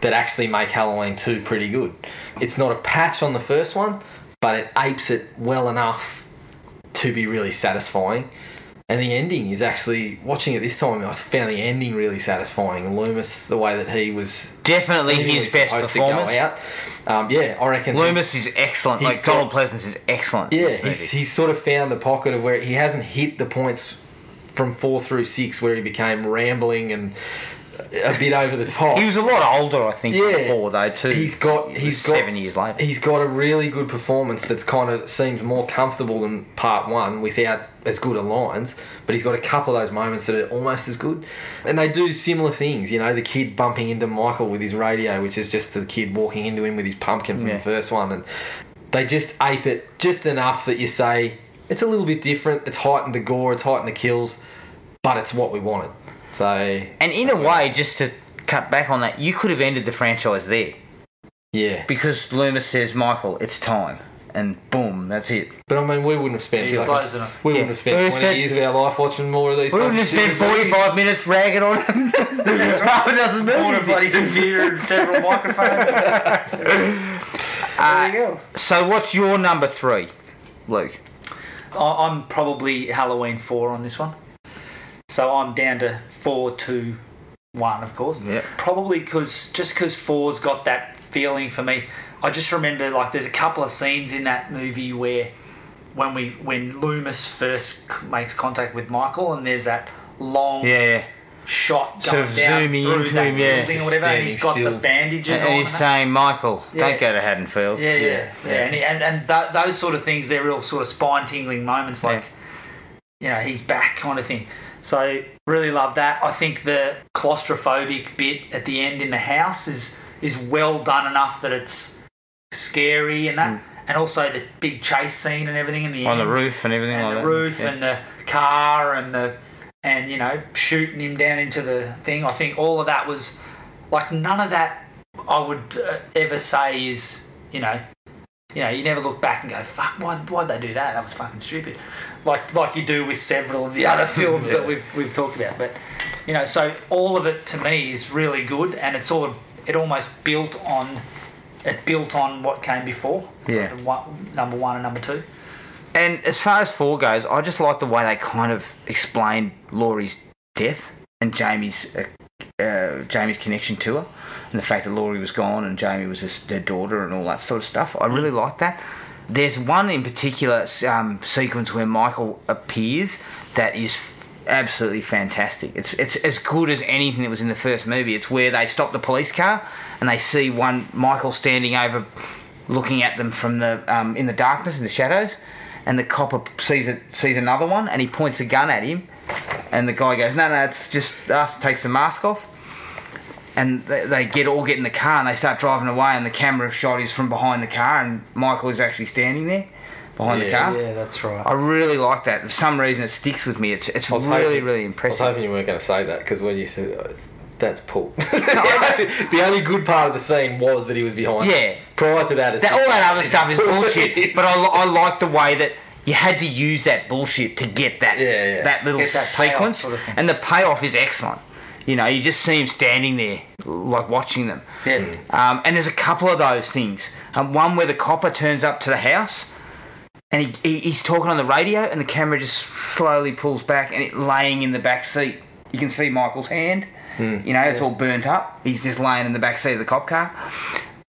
that actually make Halloween 2 pretty good. It's not a patch on the first one, but it apes it well enough to be really satisfying. And the ending is actually watching it this time. I found the ending really satisfying. Loomis, the way that he was Definitely his best performance. Out. Um, yeah, I reckon. Loomis is excellent. like Donald Pleasence is excellent. Yeah, he's, he's sort of found the pocket of where he hasn't hit the points from four through six where he became rambling and a bit over the top. He was a lot older, I think, Yeah. before though too. He's got he's got seven years later. He's got a really good performance that's kind of seems more comfortable than part one without as good a lines, but he's got a couple of those moments that are almost as good. And they do similar things, you know, the kid bumping into Michael with his radio, which is just the kid walking into him with his pumpkin from Yeah. the first one and they just ape it just enough that you say it's a little bit different. It's heightened the gore, it's heightened the kills, but it's what we wanted. So And in a way, just to cut back on that, you could have ended the franchise there yeah. because Loomis says, "Michael, it's time," and boom, that's it. But I mean, we wouldn't have spent Yeah, fucking- close we Yeah. wouldn't have spent would've twenty spent- years of our life watching more of these. We wouldn't have spent stupid movies. forty-five minutes ragging on them. Half a dozen Bought a movies. bloody computer and several microphones. Everything uh, else. So, what's your number three, Luke? I- I'm probably Halloween four on this one. So I'm down to four, two, one, of course. Yep. Probably because just because four's got that feeling for me. I just remember like there's a couple of scenes in that movie where when we when Loomis first makes contact with Michael and there's that long Yeah, yeah. shot Sort going of down zooming through into that him, yeah. building or whatever, and he's got Standing the still. bandages And on. he's and saying, Michael, Yeah. don't go to Haddonfield. Yeah, yeah, Yeah, yeah. yeah. And, and, and th- those sort of things, they're real sort of spine tingling moments, like, you know, he's back kind of thing. So, really love that. I think the claustrophobic bit at the end in the house is is well done enough that it's scary and that. And also the big chase scene and everything in the Mm. On end. the roof and everything And like the that. roof Yeah. and the car and the and you know shooting him down into the thing. I think all of that was like none of that I would uh, ever say is you know you know you never look back and go fuck why why'd they do that? That was fucking stupid. Like like you do with several of the other films that we've we've talked about. But you know so all of it to me is really good and it's sort of it almost built on it built on what came before. Yeah. One, number one and number two. And as far as four goes, I just like the way they kind of explained Laurie's death and Jamie's uh, uh, Jamie's connection to her, and the fact that Laurie was gone and Jamie was his, their daughter and all that sort of stuff. I really like that. There's one in particular um, sequence where Michael appears that is absolutely fantastic. It's it's as good as anything that was in the first movie. It's where they stop the police car and they see one Michael standing over, looking at them from the um, in the darkness in the shadows, and the copper sees it sees another one and he points a gun at him, and the guy goes, "No, no, it's just us." Takes the mask off. And they, they get all get in the car and they start driving away and the camera shot is from behind the car and Michael is actually standing there behind the car. yeah that's right I really like that. For some reason, it sticks with me. It's it's really hoping- really impressive. I was impressive. hoping you weren't going to say that because when you said uh, that's Paul, the only good part of the scene was that he was behind. Yeah. Prior to that, it's That, all that other stuff is bullshit. But I, I like the way that you had to use that bullshit to get that Yeah, yeah. that little Get that sequence, sort of and the payoff is excellent. You know, you just see him standing there, like watching them. yeah Um, and there's a couple of those things. Um, one where the copper turns up to the house, and he, he he's talking on the radio, and the camera just slowly pulls back, and it laying in the back seat. You can see Michael's hand. You know, it's all burnt up. He's just laying in the back seat of the cop car.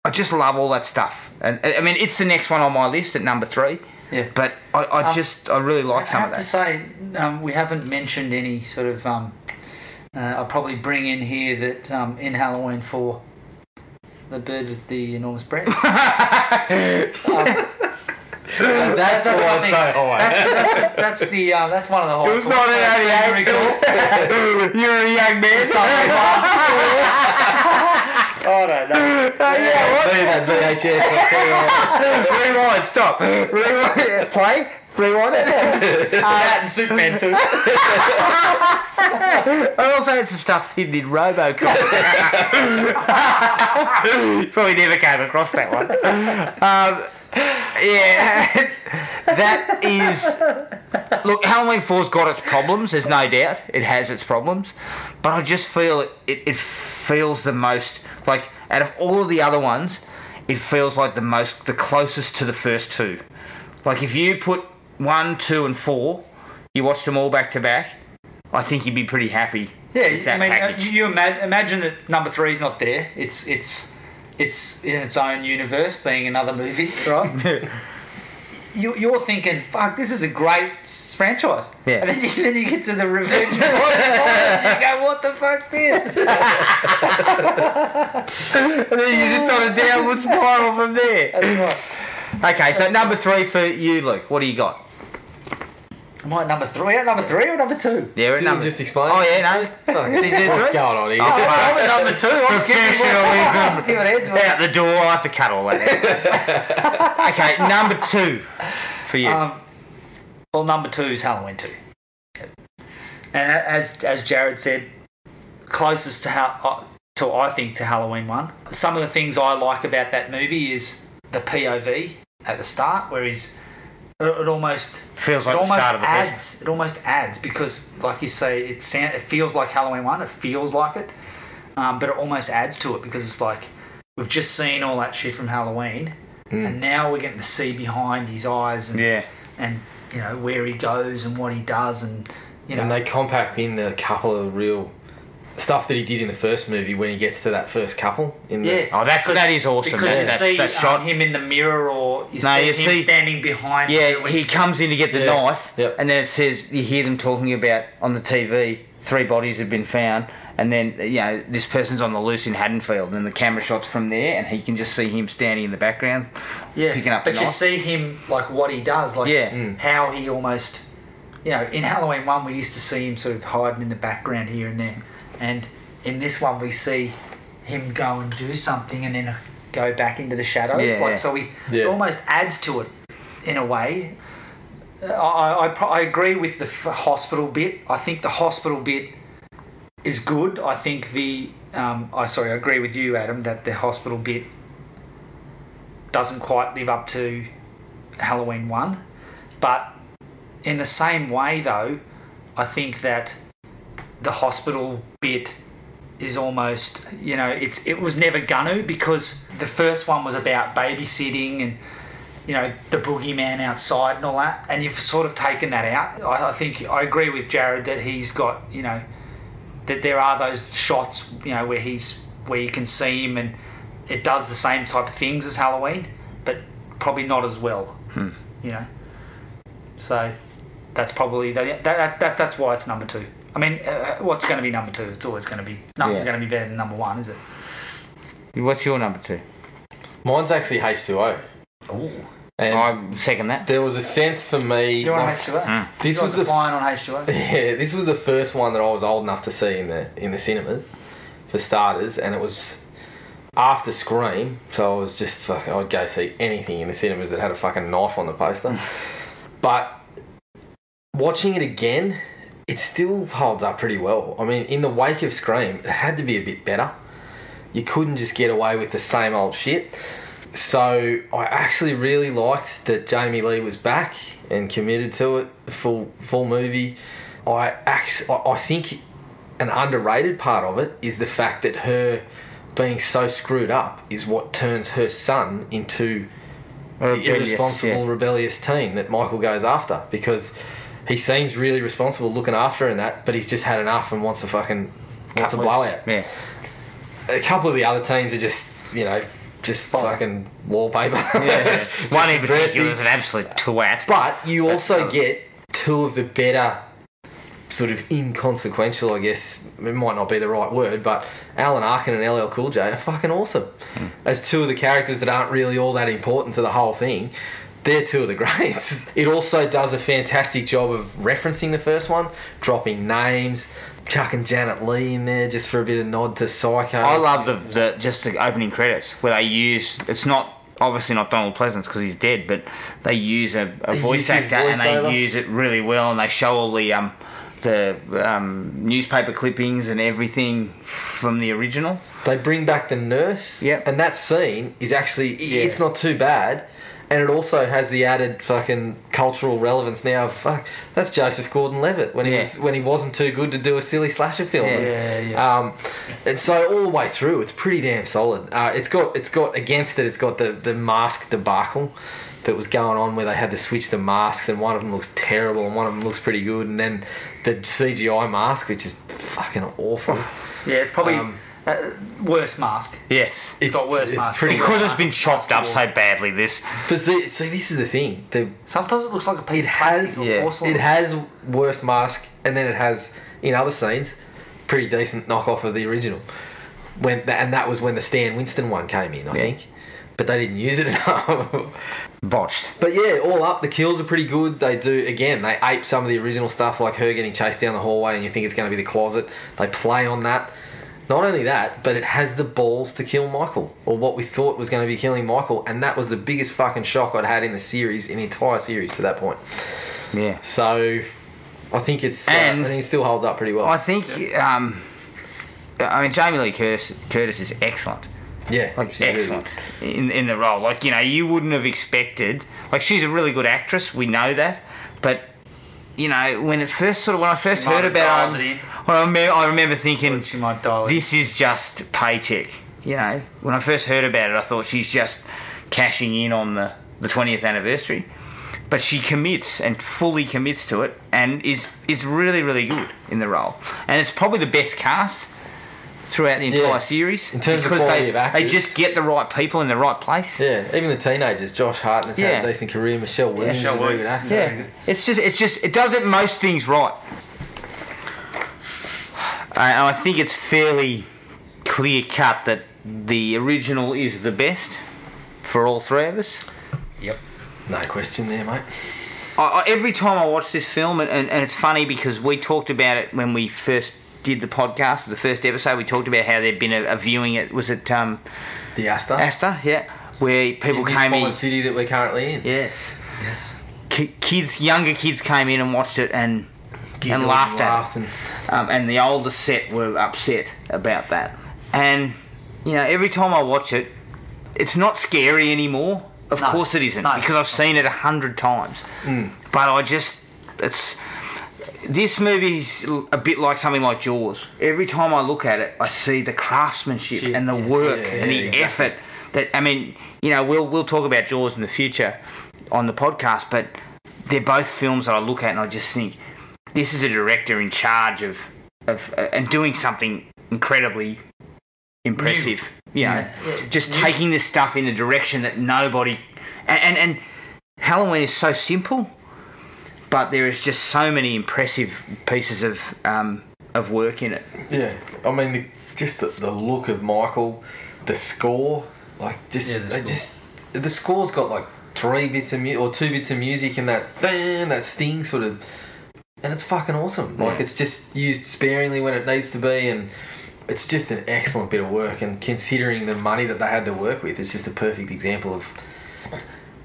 I just love all that stuff, and I mean, it's the next one on my list at number three. Yeah. But I, I Um, just I really like I some have of to say, um, we haven't mentioned any sort of. Um, uh, I'll probably bring in here that um, in Halloween 4, the bird with the enormous breast. um, so that's, that's, why it's something- That's, that's, that's the uh, that's one of the high. It was not an 88. You're a young man. Oh no, no. Leave that VHS. I'll tell you. Rewind. Stop. Rewind. Play. Rewind it. that and Superman 2. I also had some stuff hidden in RoboCop. Probably never came across that one. Um, yeah, that is. Look, Halloween 4's got its problems. There's no doubt it has its problems, but I just feel it. It, it feels the most like out of all of the other ones, it feels like the most, the closest to the first two. Like if you put one, two, and four, you watched them all back to back. I think you'd be pretty happy. Yeah, with I that mean, uh, package. you ima- imagine that number three's not there. It's it's it's in its own universe, being another movie, right? you, you're thinking, "Fuck, this is a great franchise." Yeah. And then you, then you get to the Revenge of and you go, "What the fuck's this?" and then you're just on a downward spiral from there. Right. Okay, so number three for you, Luke. What do you got? Am I at number three? At number three or number two? Yeah, we're at Didn't number. you just explain? Oh yeah, no. Did you do What's three? going on here? Oh, I'm at number two. I'm Professionalism. Give it heads, mate. Out the door. I'll have to cut all that out. okay, number two for you. Um, Well, number two is Halloween two, and a- as as Jared said, closest to how uh, to I think to Halloween one. Some of the things I like about that movie is the POV at the start, where he's it, it almost Feels it like the almost start of the film. adds it almost adds because like you say it sound, it feels like Halloween one. It feels like it, um, but it almost adds to it because it's like we've just seen all that shit from Halloween, and now we're getting to see behind his eyes and Yeah. and you know where he goes and what he does and you know And they compact in a couple of real stuff that he did in the first movie when he gets to that first couple. In the, yeah. Oh, that's- because- that is awesome, Because man. you That- see that um, shot- him in the mirror or you No, see you him see- standing behind. Yeah, when he comes in to get the Yeah. knife, Yep. and then it says you hear them talking about on the TV three bodies have been found, and then you know this person's on the loose in Haddonfield, and the camera shots from there, and he can just see him standing in the background, yeah. picking up But the you knife. see him like what he does, like Yeah. Mm. how he almost, you know, in Halloween one we used to see him sort of hiding in the background here and there, and in this one we see him go and do something and then go back into the shadows. Yeah, like so, he Yeah. it almost adds to it in a way. I, I, I I agree with the f- hospital bit. I think the hospital bit is good. I think the um, I sorry, I agree with you, Adam, that the hospital bit doesn't quite live up to Halloween one. But in the same way, though, I think that the hospital bit is almost you know it's it was never gonna because the first one was about babysitting and you know the boogeyman outside and all that. And you've sort of taken that out. I, I think I agree with Jared that he's got you know that there are those shots you know where he's where you can see him and it does the same type of things as Halloween but probably not as well hmm. you know. So that's probably that, that, that that's why it's number two I mean uh, what's going to be number two it's always going to be nothing's Yeah. going to be better than number one is it What's your number two? Mine's actually H2O. oh And I second that. there was a sense for me. you're on like- H2O This You was the are flying on H2O Yeah, this was the first one that I was old enough to see in the in the cinemas, for starters, and it was after Scream, so I was just fucking. I'd go see anything in the cinemas that had a fucking knife on the poster. but watching it again, it still holds up pretty well. I mean, in the wake of Scream, it had to be a bit better. You couldn't just get away with the same old shit. So I actually really liked that Jamie Lee was back and committed to it, full full movie. I actually, I think an underrated part of it is the fact that her being so screwed up is what turns her son into the irresponsible, yeah. rebellious teen that Michael goes after because he seems really responsible looking after and that, but he's just had enough and wants to fucking wants a blowout Yeah. a couple of the other teams are just you know just fucking wallpaper. Yeah. One in particular was an absolute twat. But you also um, get two of the better, sort of inconsequential, I guess it might not be the right word, but Alan Arkin and LL Cool J are fucking awesome. Hmm. As two of the characters that aren't really all that important to the whole thing. They're two of the greats. It also does a fantastic job of referencing the first one, dropping names, chucking Janet Leigh in there just for a bit of nod to Psycho. I love the, the just the opening credits where they use it's not obviously not Donald Pleasence because he's dead, but they use a, a voice actor and voiceover. they use it really well, and they show all the um the um, newspaper clippings and everything from the original. They bring back the nurse. Yep. And that scene is actually it's not too bad. And it also has the added fucking cultural relevance now. Fuck, that's Joseph Gordon-Levitt when he Yeah. was when he wasn't too good to do a silly slasher film. Yeah. Yeah, yeah. Um, and so all the way through, it's pretty damn solid. Uh, it's got it's got against it. It's got the the mask debacle that was going on where they had to switch the masks, and one of them looks terrible, and one of them looks pretty good, and then the CGI mask, which is fucking awful. yeah it's probably Um, uh, worst mask Yes. It's, it's got worse it's masks. pretty Because it's been chopped up so badly, this But see, see, this is the thing. The, sometimes it looks like a piece it of has plastic or yeah, porcelain. it has worse mask, and then it has in other scenes pretty decent knockoff of the original. When and that was when the Stan Winston one came in, I think. But they didn't use it enough. botched. but yeah, all up, the kills are pretty good. They do again. They ape some of the original stuff, like her getting chased down the hallway, and you think it's going to be the closet. They play on that. Not only that, but it has the balls to kill Michael, or what we thought was going to be killing Michael, and that was the biggest fucking shock I'd had in the series, in the entire series to that point. Yeah. So I think it's uh, And- I think it still holds up pretty well. I think, um, I mean, Jamie Lee Curtis, Curtis is excellent. yeah, Like she's really excellent in in the role. Like you know, you wouldn't have expected. Like she's a really good actress. We know that, but you know, when it first sort of when I first might heard about dialed it, it in. well, I remember, I remember thinking She might dial this is just paycheck. You know, when I first heard about it, I thought she's just cashing in on the the twentieth anniversary. But she commits and fully commits to it, and is is really really good in the role. And it's probably the best cast throughout the entire Yeah. series In terms of because quality they, of actors. they just get the right people in the right place. Yeah, even the teenagers, Josh Hartnett's had Yeah. a decent career. Michelle Williams Michelle is a very good Williams. actor. Yeah, it's just it's just it does it most things right. And I think it's fairly clear cut that the original is the best for all three of us. Yep. No question there, mate. I, I, every time I watch this film, and, and, and it's funny because we talked about it when we first did the podcast, the first episode. We talked about how there'd been a, a viewing at was it um, The Astor, Astor, yeah, where people in this came in. city that we're currently in. Yes, Yes. Ki- kids, younger kids came in and watched it and Giggled and laughed at it. and um, and the older set were upset about that. And you know, every time I watch it, it's not scary anymore. Of No, course, it isn't no. because I've seen it a hundred times. Hmm. But I just, it's this movie's a bit like something like Jaws. Every time I look at it, I see the craftsmanship Shit, and the yeah, work yeah, and the yeah, exactly. effort. That I mean, you know, we'll we'll talk about Jaws in the future on the podcast, but they're both films that I look at and I just think this is a director in charge of of uh, and doing something incredibly impressive. You know, Yeah, yeah, just new. taking this stuff in a direction that nobody and, and and Halloween is so simple, but there is just so many impressive pieces of um, of work in it. yeah. I mean, the, just the, the look of Michael, the score, like just Yeah, the they score. just the score's got like three bits of mu- or two bits of music and that bang, that sting sort of, and it's fucking awesome. Like Yeah. it's just used sparingly when it needs to be and. It's just an excellent bit of work, and considering the money that they had to work with, it's just a perfect example of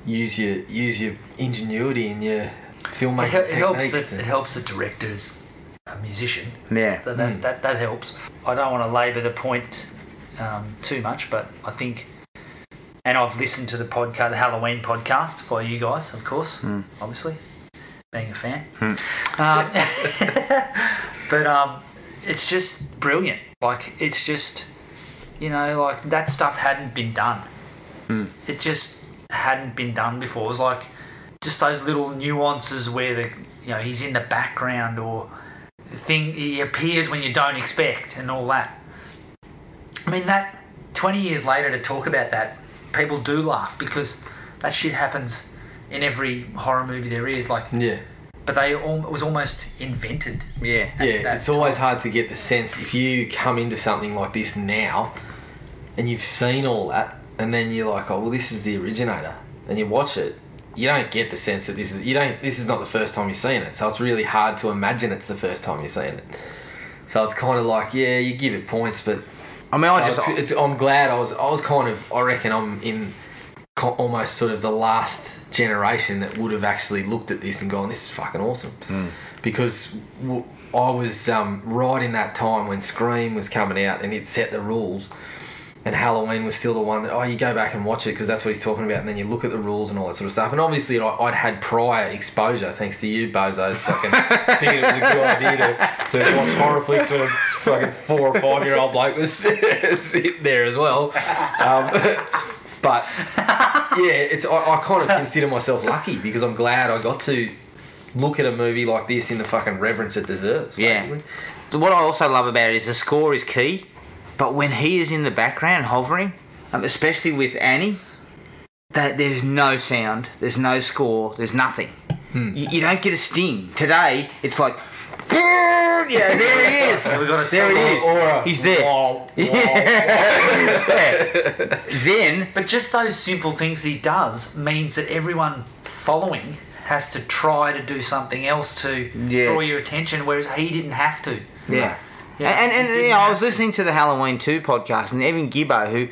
use your use your ingenuity and your It, filmmaking hel- it helps techniques. that it helps the director's a musician. Yeah. So that, Mm. that that helps. I don't want to labour the point um, too much, but I think, and I've listened to the podcast, the Halloween podcast by you guys, of course, obviously, being a fan. Um, but um, it's just brilliant. Like it's just, you know, like that stuff hadn't been done. It just hadn't been done before. It was like just those little nuances where the you know he's in the background or the thing he appears when you don't expect and all that. I mean that 20 years later to talk about that, people do laugh because that shit happens in every horror movie there is. Like, yeah. but they all, it was almost invented. Yeah. Yeah, that it's always hard to get the sense if you come into something like this now and you've seen all that and then you're like, oh well this is the originator and you watch it, you don't get the sense that this is you don't this is not the first time you're seeing it. So it's really hard to imagine it's the first time you're seeing it. So it's kind of like, yeah, you give it points, but I mean, I just it's, it's, I'm glad I was I was kind of I reckon I'm in co- almost sort of the last generation that would have actually looked at this and gone, this is fucking awesome, because I was um, right in that time when Scream was coming out and it set the rules. And Halloween was still the one that oh you go back and watch it because that's what he's talking about, and then you look at the rules and all that sort of stuff. And obviously, I, I'd had prior exposure thanks to you, bozos, fucking thinking it was a good idea to, to watch horror flicks when a fucking four or five year old bloke was sitting there as well. Um, but yeah, it's I, I kind of consider myself lucky because I'm glad I got to look at a movie like this in the fucking reverence it deserves. Yeah. What I also love about it is the score is key, but when he is in the background hovering, um, especially with Annie, that there's no sound, there's no score, there's nothing. Hmm. You, you don't get a sting. Today, it's like, yeah, there he is. So we got to There he is. Or a He's there. wah, wah. Yeah. then But just those simple things he does means that everyone following has to try to do something else to Yeah. draw your attention, whereas he didn't have to. Yeah. Yeah. And, and, and you know, I was listening to the Halloween 2 podcast, and Evan Gibbo, who,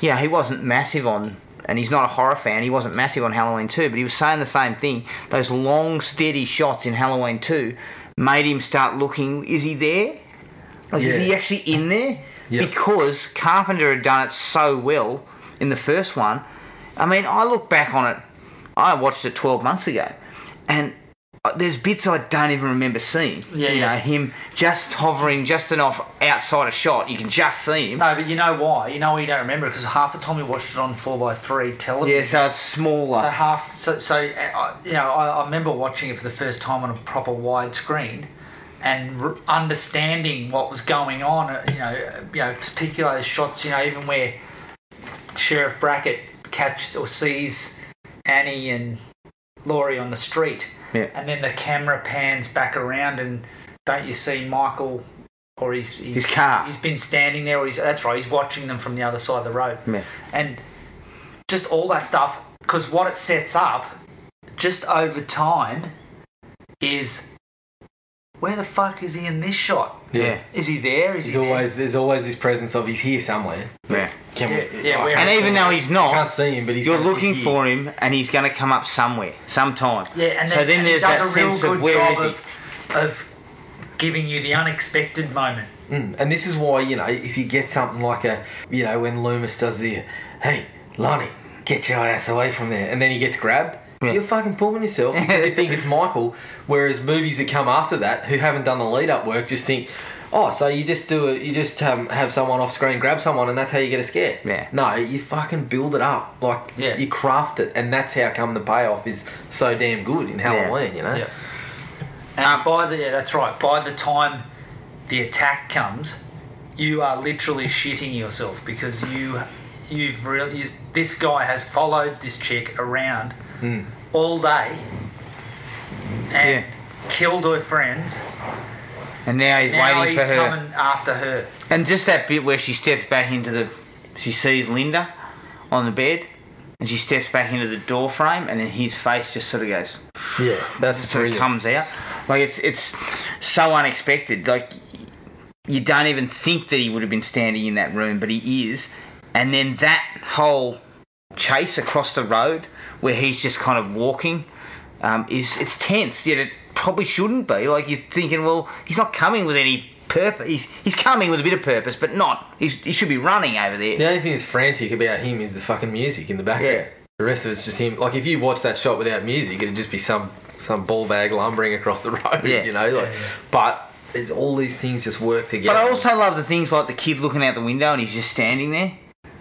yeah, he wasn't massive on and he's not a horror fan. He wasn't massive on Halloween 2, but he was saying the same thing. Those long, steady shots in Halloween 2 made him start looking. Is he there? Like, is Yeah. he actually in there? Yep. Because Carpenter had done it so well in the first one. I mean, I look back on it. I watched it 12 months ago, and uh, there's bits I don't even remember seeing. Yeah, you yeah. know, him just hovering just enough outside a shot. You can just see him. No, but you know why? You know why you don't remember because half the time we watched it on four x three television. Yeah, so it's smaller. So half, so so uh, you know, I, I remember watching it for the first time on a proper widescreen, and r- understanding what was going on. uh, You know, you know, particular shots. You know, even where Sheriff Brackett catches or sees Annie and Laurie on the street, Yeah. and then the camera pans back around, and don't you see Michael? Or he's, he's His car. He's been standing there, or he's that's right. He's watching them from the other side of the road Yeah. and just all that stuff because what it sets up just over time is where the fuck is he in this shot Yeah. is he there is He's he there? always there's always this presence of he's here somewhere. Yeah. Can Yeah, we, yeah, I And even see though him. he's I not, can't see him, but he's you're gonna- looking he's for him, and he's going to come up somewhere, sometime. yeah and then, so then and there's he does that a real sense good of where job is he? of, of giving you the unexpected moment Mm. And this is why, you know, if you get something like a, you know, when Loomis does the, hey, Lonnie, get your ass away from there, and then he gets grabbed, Yeah. you're fucking pulling yourself because you think it's Michael. Whereas movies that come after that, who haven't done the lead up work, just think, oh, so you just do it, you just um, have someone off screen grab someone, and that's how you get a scare. Yeah. No, you fucking build it up, like Yeah. you craft it, and that's how come the payoff is so damn good in Halloween. You know. yeah and Um, by the yeah that's right by the time the attack comes you are literally shitting yourself because you you've really you, this guy has followed this chick around Hmm. all day and Yeah. killed her friends. And now he's Now waiting he's for her. coming after her. And just that bit where she steps back into the, she sees Linda on the bed, and she steps back into the door frame, and then his face just sort of goes, Yeah, that's sort of comes out. Like it's it's so unexpected. Like you don't even think that he would have been standing in that room, but he is. And then that whole chase across the road where he's just kind of walking um, is it's tense. Yet it probably shouldn't be. Like you're thinking, well, he's not coming with any purpose. He's he's coming with a bit of purpose, but not. He's, he should be running over there. The only thing that's frantic about him is the fucking music in the background. Yeah. The rest of it's just him. Like if you watch that shot without music, it'd just be some some ball bag lumbering across the road. Yeah. You know, like, Yeah, yeah. but it's, all these things just work together. But I also love the things like the kid looking out the window and he's just standing there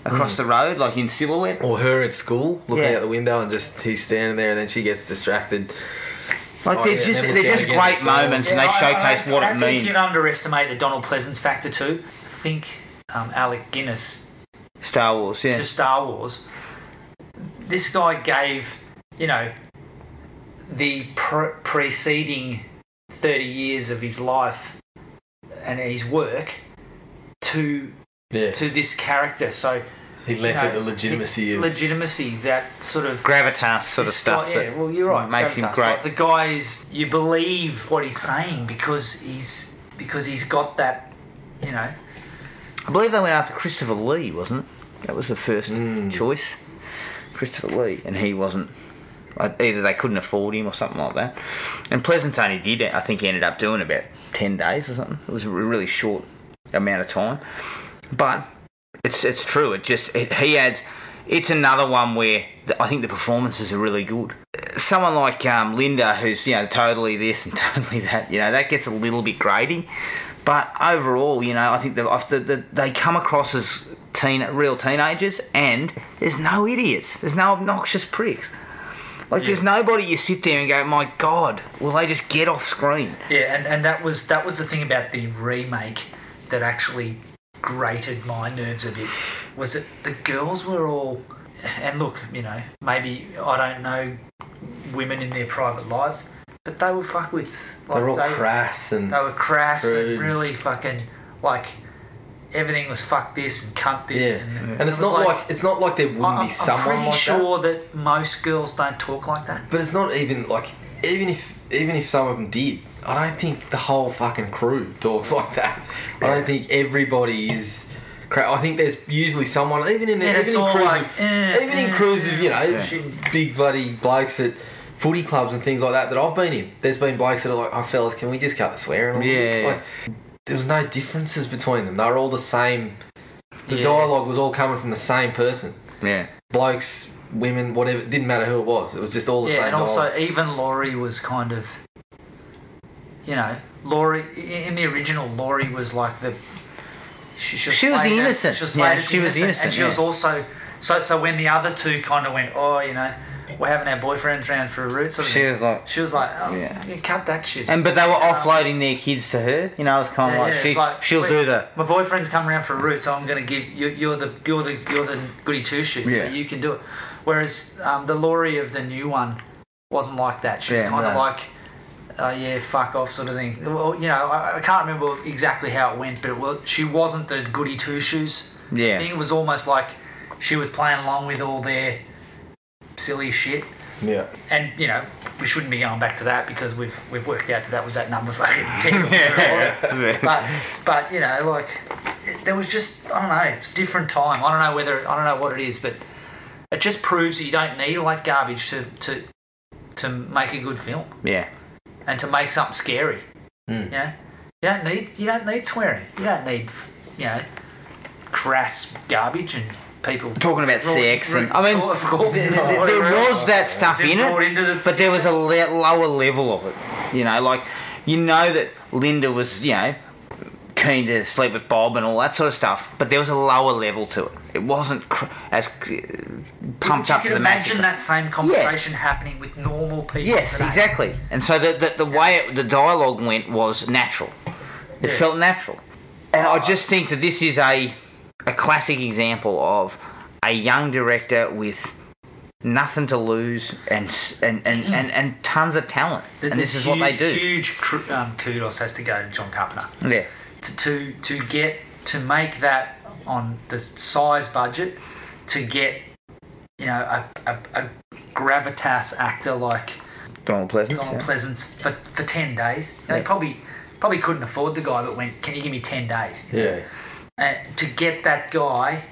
across the road, like in silhouette. or her at school looking Yeah. out the window and just he's standing there and then she gets distracted. Like Oh, they're yeah, just they're just great it's gone. moments, and they I- I showcase don't- what I it don't think means. you can underestimate the Donald Pleasence factor too. I think um, Alec Guinness Star Wars, yeah. to Star Wars, this guy gave, you know, the pre- preceding 30 years of his life and his work to Yeah. to this character. So He lent you know, it the legitimacy of legitimacy that sort of Gravitas sort of stuff. guy- yeah, well, you're right. Makes him great. Like, the guy is you believe what he's saying because he's because he's got that, you know. I believe they went after Christopher Lee, wasn't it? That was the first Mm. choice. Christopher Lee, and he wasn't. uh, Either they couldn't afford him or something like that. And Pleasence only did, I think, he ended up doing about 10 days or something. It was a really short amount of time. But it's it's true. It just, it, he adds. It's another one where the, I think the performances are really good. Someone like um, Linda, who's you know totally this and totally that, you know, that gets a little bit grating. But overall, you know, I think the, the, the, they come across as teen, real teenagers, and there's no idiots. There's no obnoxious pricks. Like, there's nobody you sit there and go, my God, will they just get off screen? Yeah, and, and that was that was the thing about the remake that actually grated my nerves a bit. Was that the girls were all and look, you know, maybe I don't know women in their private lives, but they were fuckwits. Like, they were all they, crass and They were crass Rude. and really fucking like everything was fuck this and cunt yeah. this. And it's was not like, it's not like there wouldn't I- I'm, be I'm pretty like that. sure that. most girls don't talk like that. But it's not even like even if even if some of them did, I don't think the whole fucking crew talks like that. I don't think everybody is Cra- I think there's usually someone, even in And even in crews, like, eh, even in eh, crews of you know Yeah. big bloody blokes at footy clubs and things like that that I've been in. There's been blokes that are like, "Oh, fellas, can we just cut the swearing?" Yeah. Like, there was no differences between them. They were all the same. The Yeah. dialogue was all coming from the same person. Yeah. Blokes, women, whatever. It didn't matter who it was. It was just all the Yeah, same. and also dialogue. even Laurie was kind of, you know, Laurie in the original Laurie was like the. She, She was the played as- innocent. She was Yeah, played as she was innocent, innocent, and she yeah. was also so. So when the other two kind of went, oh, you know, we're having our boyfriends round for a root. Sort of She thing, was like, she was like, oh, Yeah. yeah. cut that shit. and but they were Um, offloading their kids to her. You know, it's kind of yeah, like yeah, she, like, she'll do that. My boyfriend's come around for a root, so I'm going to give you. You're the you're the you're the goody two shoes, Yeah. so you can do it. Whereas um, the Laurie of the new one wasn't like that. She was Yeah, kind of no. like, uh, yeah, fuck off, sort of thing. Well, you know, I, I can't remember exactly how it went, but it was she wasn't the goody two shoes. yeah. thing. It was almost like she was playing along with all their silly shit. yeah. And you know, we shouldn't be going back to that because we've we've worked out that that was that number fucking ten. Yeah. But but you know, like it- there was just I don't know. It's a different time. I don't know whether I don't know what it is, but it just proves that you don't need all that garbage to to to make a good film yeah. and to make something scary. Mm. You know, you don't need you don't need swearing. You don't need you know crass garbage and people Talking about sex and I mean, raw- raw- th- th- there was that stuff in it, the- but there was a le- lower level of it. You know, like you know that Linda was you know keen to sleep with Bob and all that sort of stuff, but there was a lower level to it. It wasn't cr- as pumped you up to the max. imagine that same conversation happening with normal people. Yes, today. exactly. And so the the, the way it, the dialogue went was natural. It Yeah. felt natural, and I just think that this is a a classic example of a young director with nothing to lose and and and, and, and tons of talent. Th- and this this is what they huge- do. Huge um, kudos has to go to John Carpenter Yeah, to, to to get to make that on the size budget to get you know a, a, a gravitas actor like Donald Pleasence. Donald yeah. Pleasence for, for ten days. They Yeah. probably probably couldn't afford the guy, but went, "Can you give me ten days?" Yeah. And to get that guy,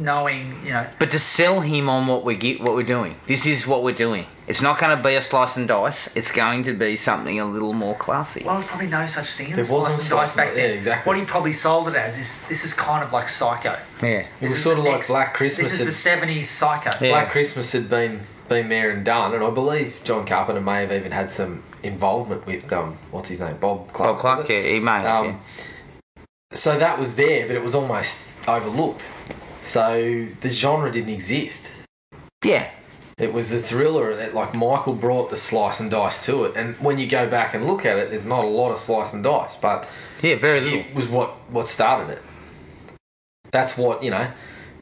knowing you know But to sell him on what we get, what we're doing. This is what we're doing. It's not going to be a slice and dice. It's going to be something a little more classy. Well, there's probably no such thing There as wasn't slice and dice back dice, then. yeah, exactly. What he probably sold it as is this is kind of like Psycho. Yeah. It was sort of like next- Black Christmas. This is had- the seventies Psycho. Yeah. Black Christmas had been been there and done, and I believe John Carpenter may have even had some involvement with um, what's his name, Bob Clark. Bob Clark, yeah, he made it, Um, yeah. So that was there, but it was almost overlooked. So the genre didn't exist. Yeah. It was the thriller that like Michael brought the slice and dice to it, and when you go back and look at it, there's not a lot of slice and dice, but Yeah, very little. it was what what started it. That's what you know.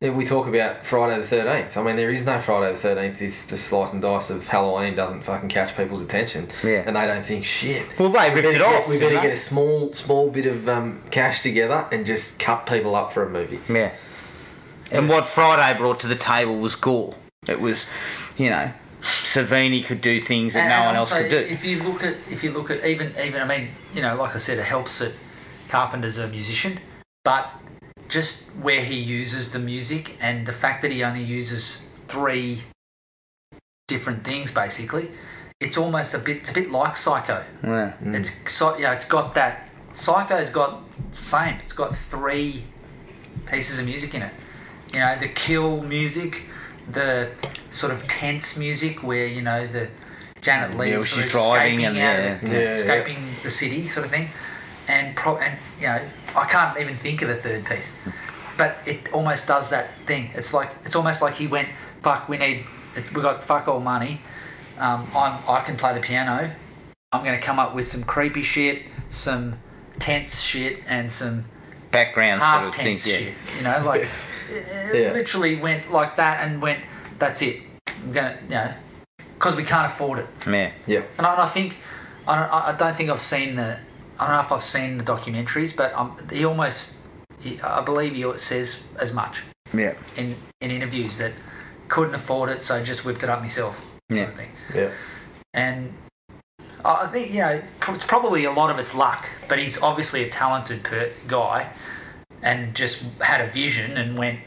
If we talk about Friday the Thirteenth, I mean, there is no Friday the Thirteenth if the slice and dice of Halloween doesn't fucking catch people's attention, Yeah. and they don't think shit. Well, they ripped it get, off. we better they? get a small small bit of um, cash together and just cut people up for a movie. Yeah. And what Friday brought to the table was gore. It was, you know, Savini could do things that And- no and one else could do. If you look at if you look at even even I mean you know like I said it helps that Carpenter's a musician, but just where he uses the music and the fact that he only uses three different things basically, it's almost a bit it's a bit like Psycho. Yeah. Mm. It's so yeah, it's got that. Psycho's got same. It's got three pieces of music in it. You know, the kill music, the sort of tense music where you know the Janet Leigh Yeah, is well, sort she's driving escaping and- out yeah, yeah. Escaping the city, sort of thing. And pro and you know, I can't even think of a third piece, but it almost does that thing. It's like it's almost like he went, "Fuck, we need, we got fuck all money. Um, I'm I can play the piano. I'm going to come up with some creepy shit, some tense shit, and some Background sort of tense Yeah. shit. You know, like Yeah. literally went like that and went. That's it. I'm gonna, you know, because we can't afford it. Yeah. Yeah. And I, and I think I don't, I don't think I've seen the. I don't know if I've seen the documentaries, but um, he almost. He, I believe he says as much Yeah. in in interviews that couldn't afford it, so just whipped it up myself. Yeah. Sort of thing. Yeah. And I think you know it's probably a lot of it's luck, but he's obviously a talented per- guy. And just had a vision and went,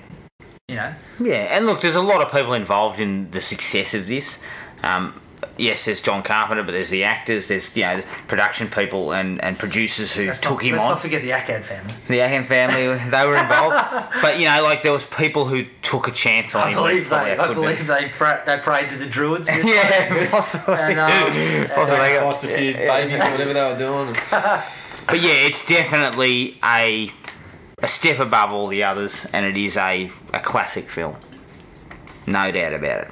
you know, Yeah, and look, there's a lot of people involved in the success of this. Um, yes, there's John Carpenter, but there's the actors, there's you know production people and, and producers who let's, took not, him let's on. not forget the Akkad family. the Akkad family, they were involved. but you know, like there was people who took a chance on I him. believe probably they, I couldn't believe they, pra- they prayed to the druids. have. yeah, possibly. And, um, and, Possibly. Sacrificed a few babies or whatever they were doing. But yeah, it's definitely a a step above all the others, and it is a, a classic film. No doubt about it.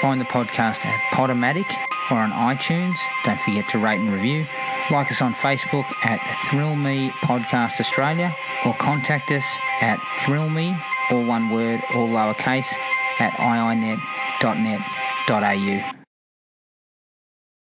Find the podcast at Podomatic or on iTunes. Don't forget to rate and review. Like us on Facebook at Thrill Me Podcast Australia or contact us at thrillme, all one word, all lowercase, at iinet.net.au.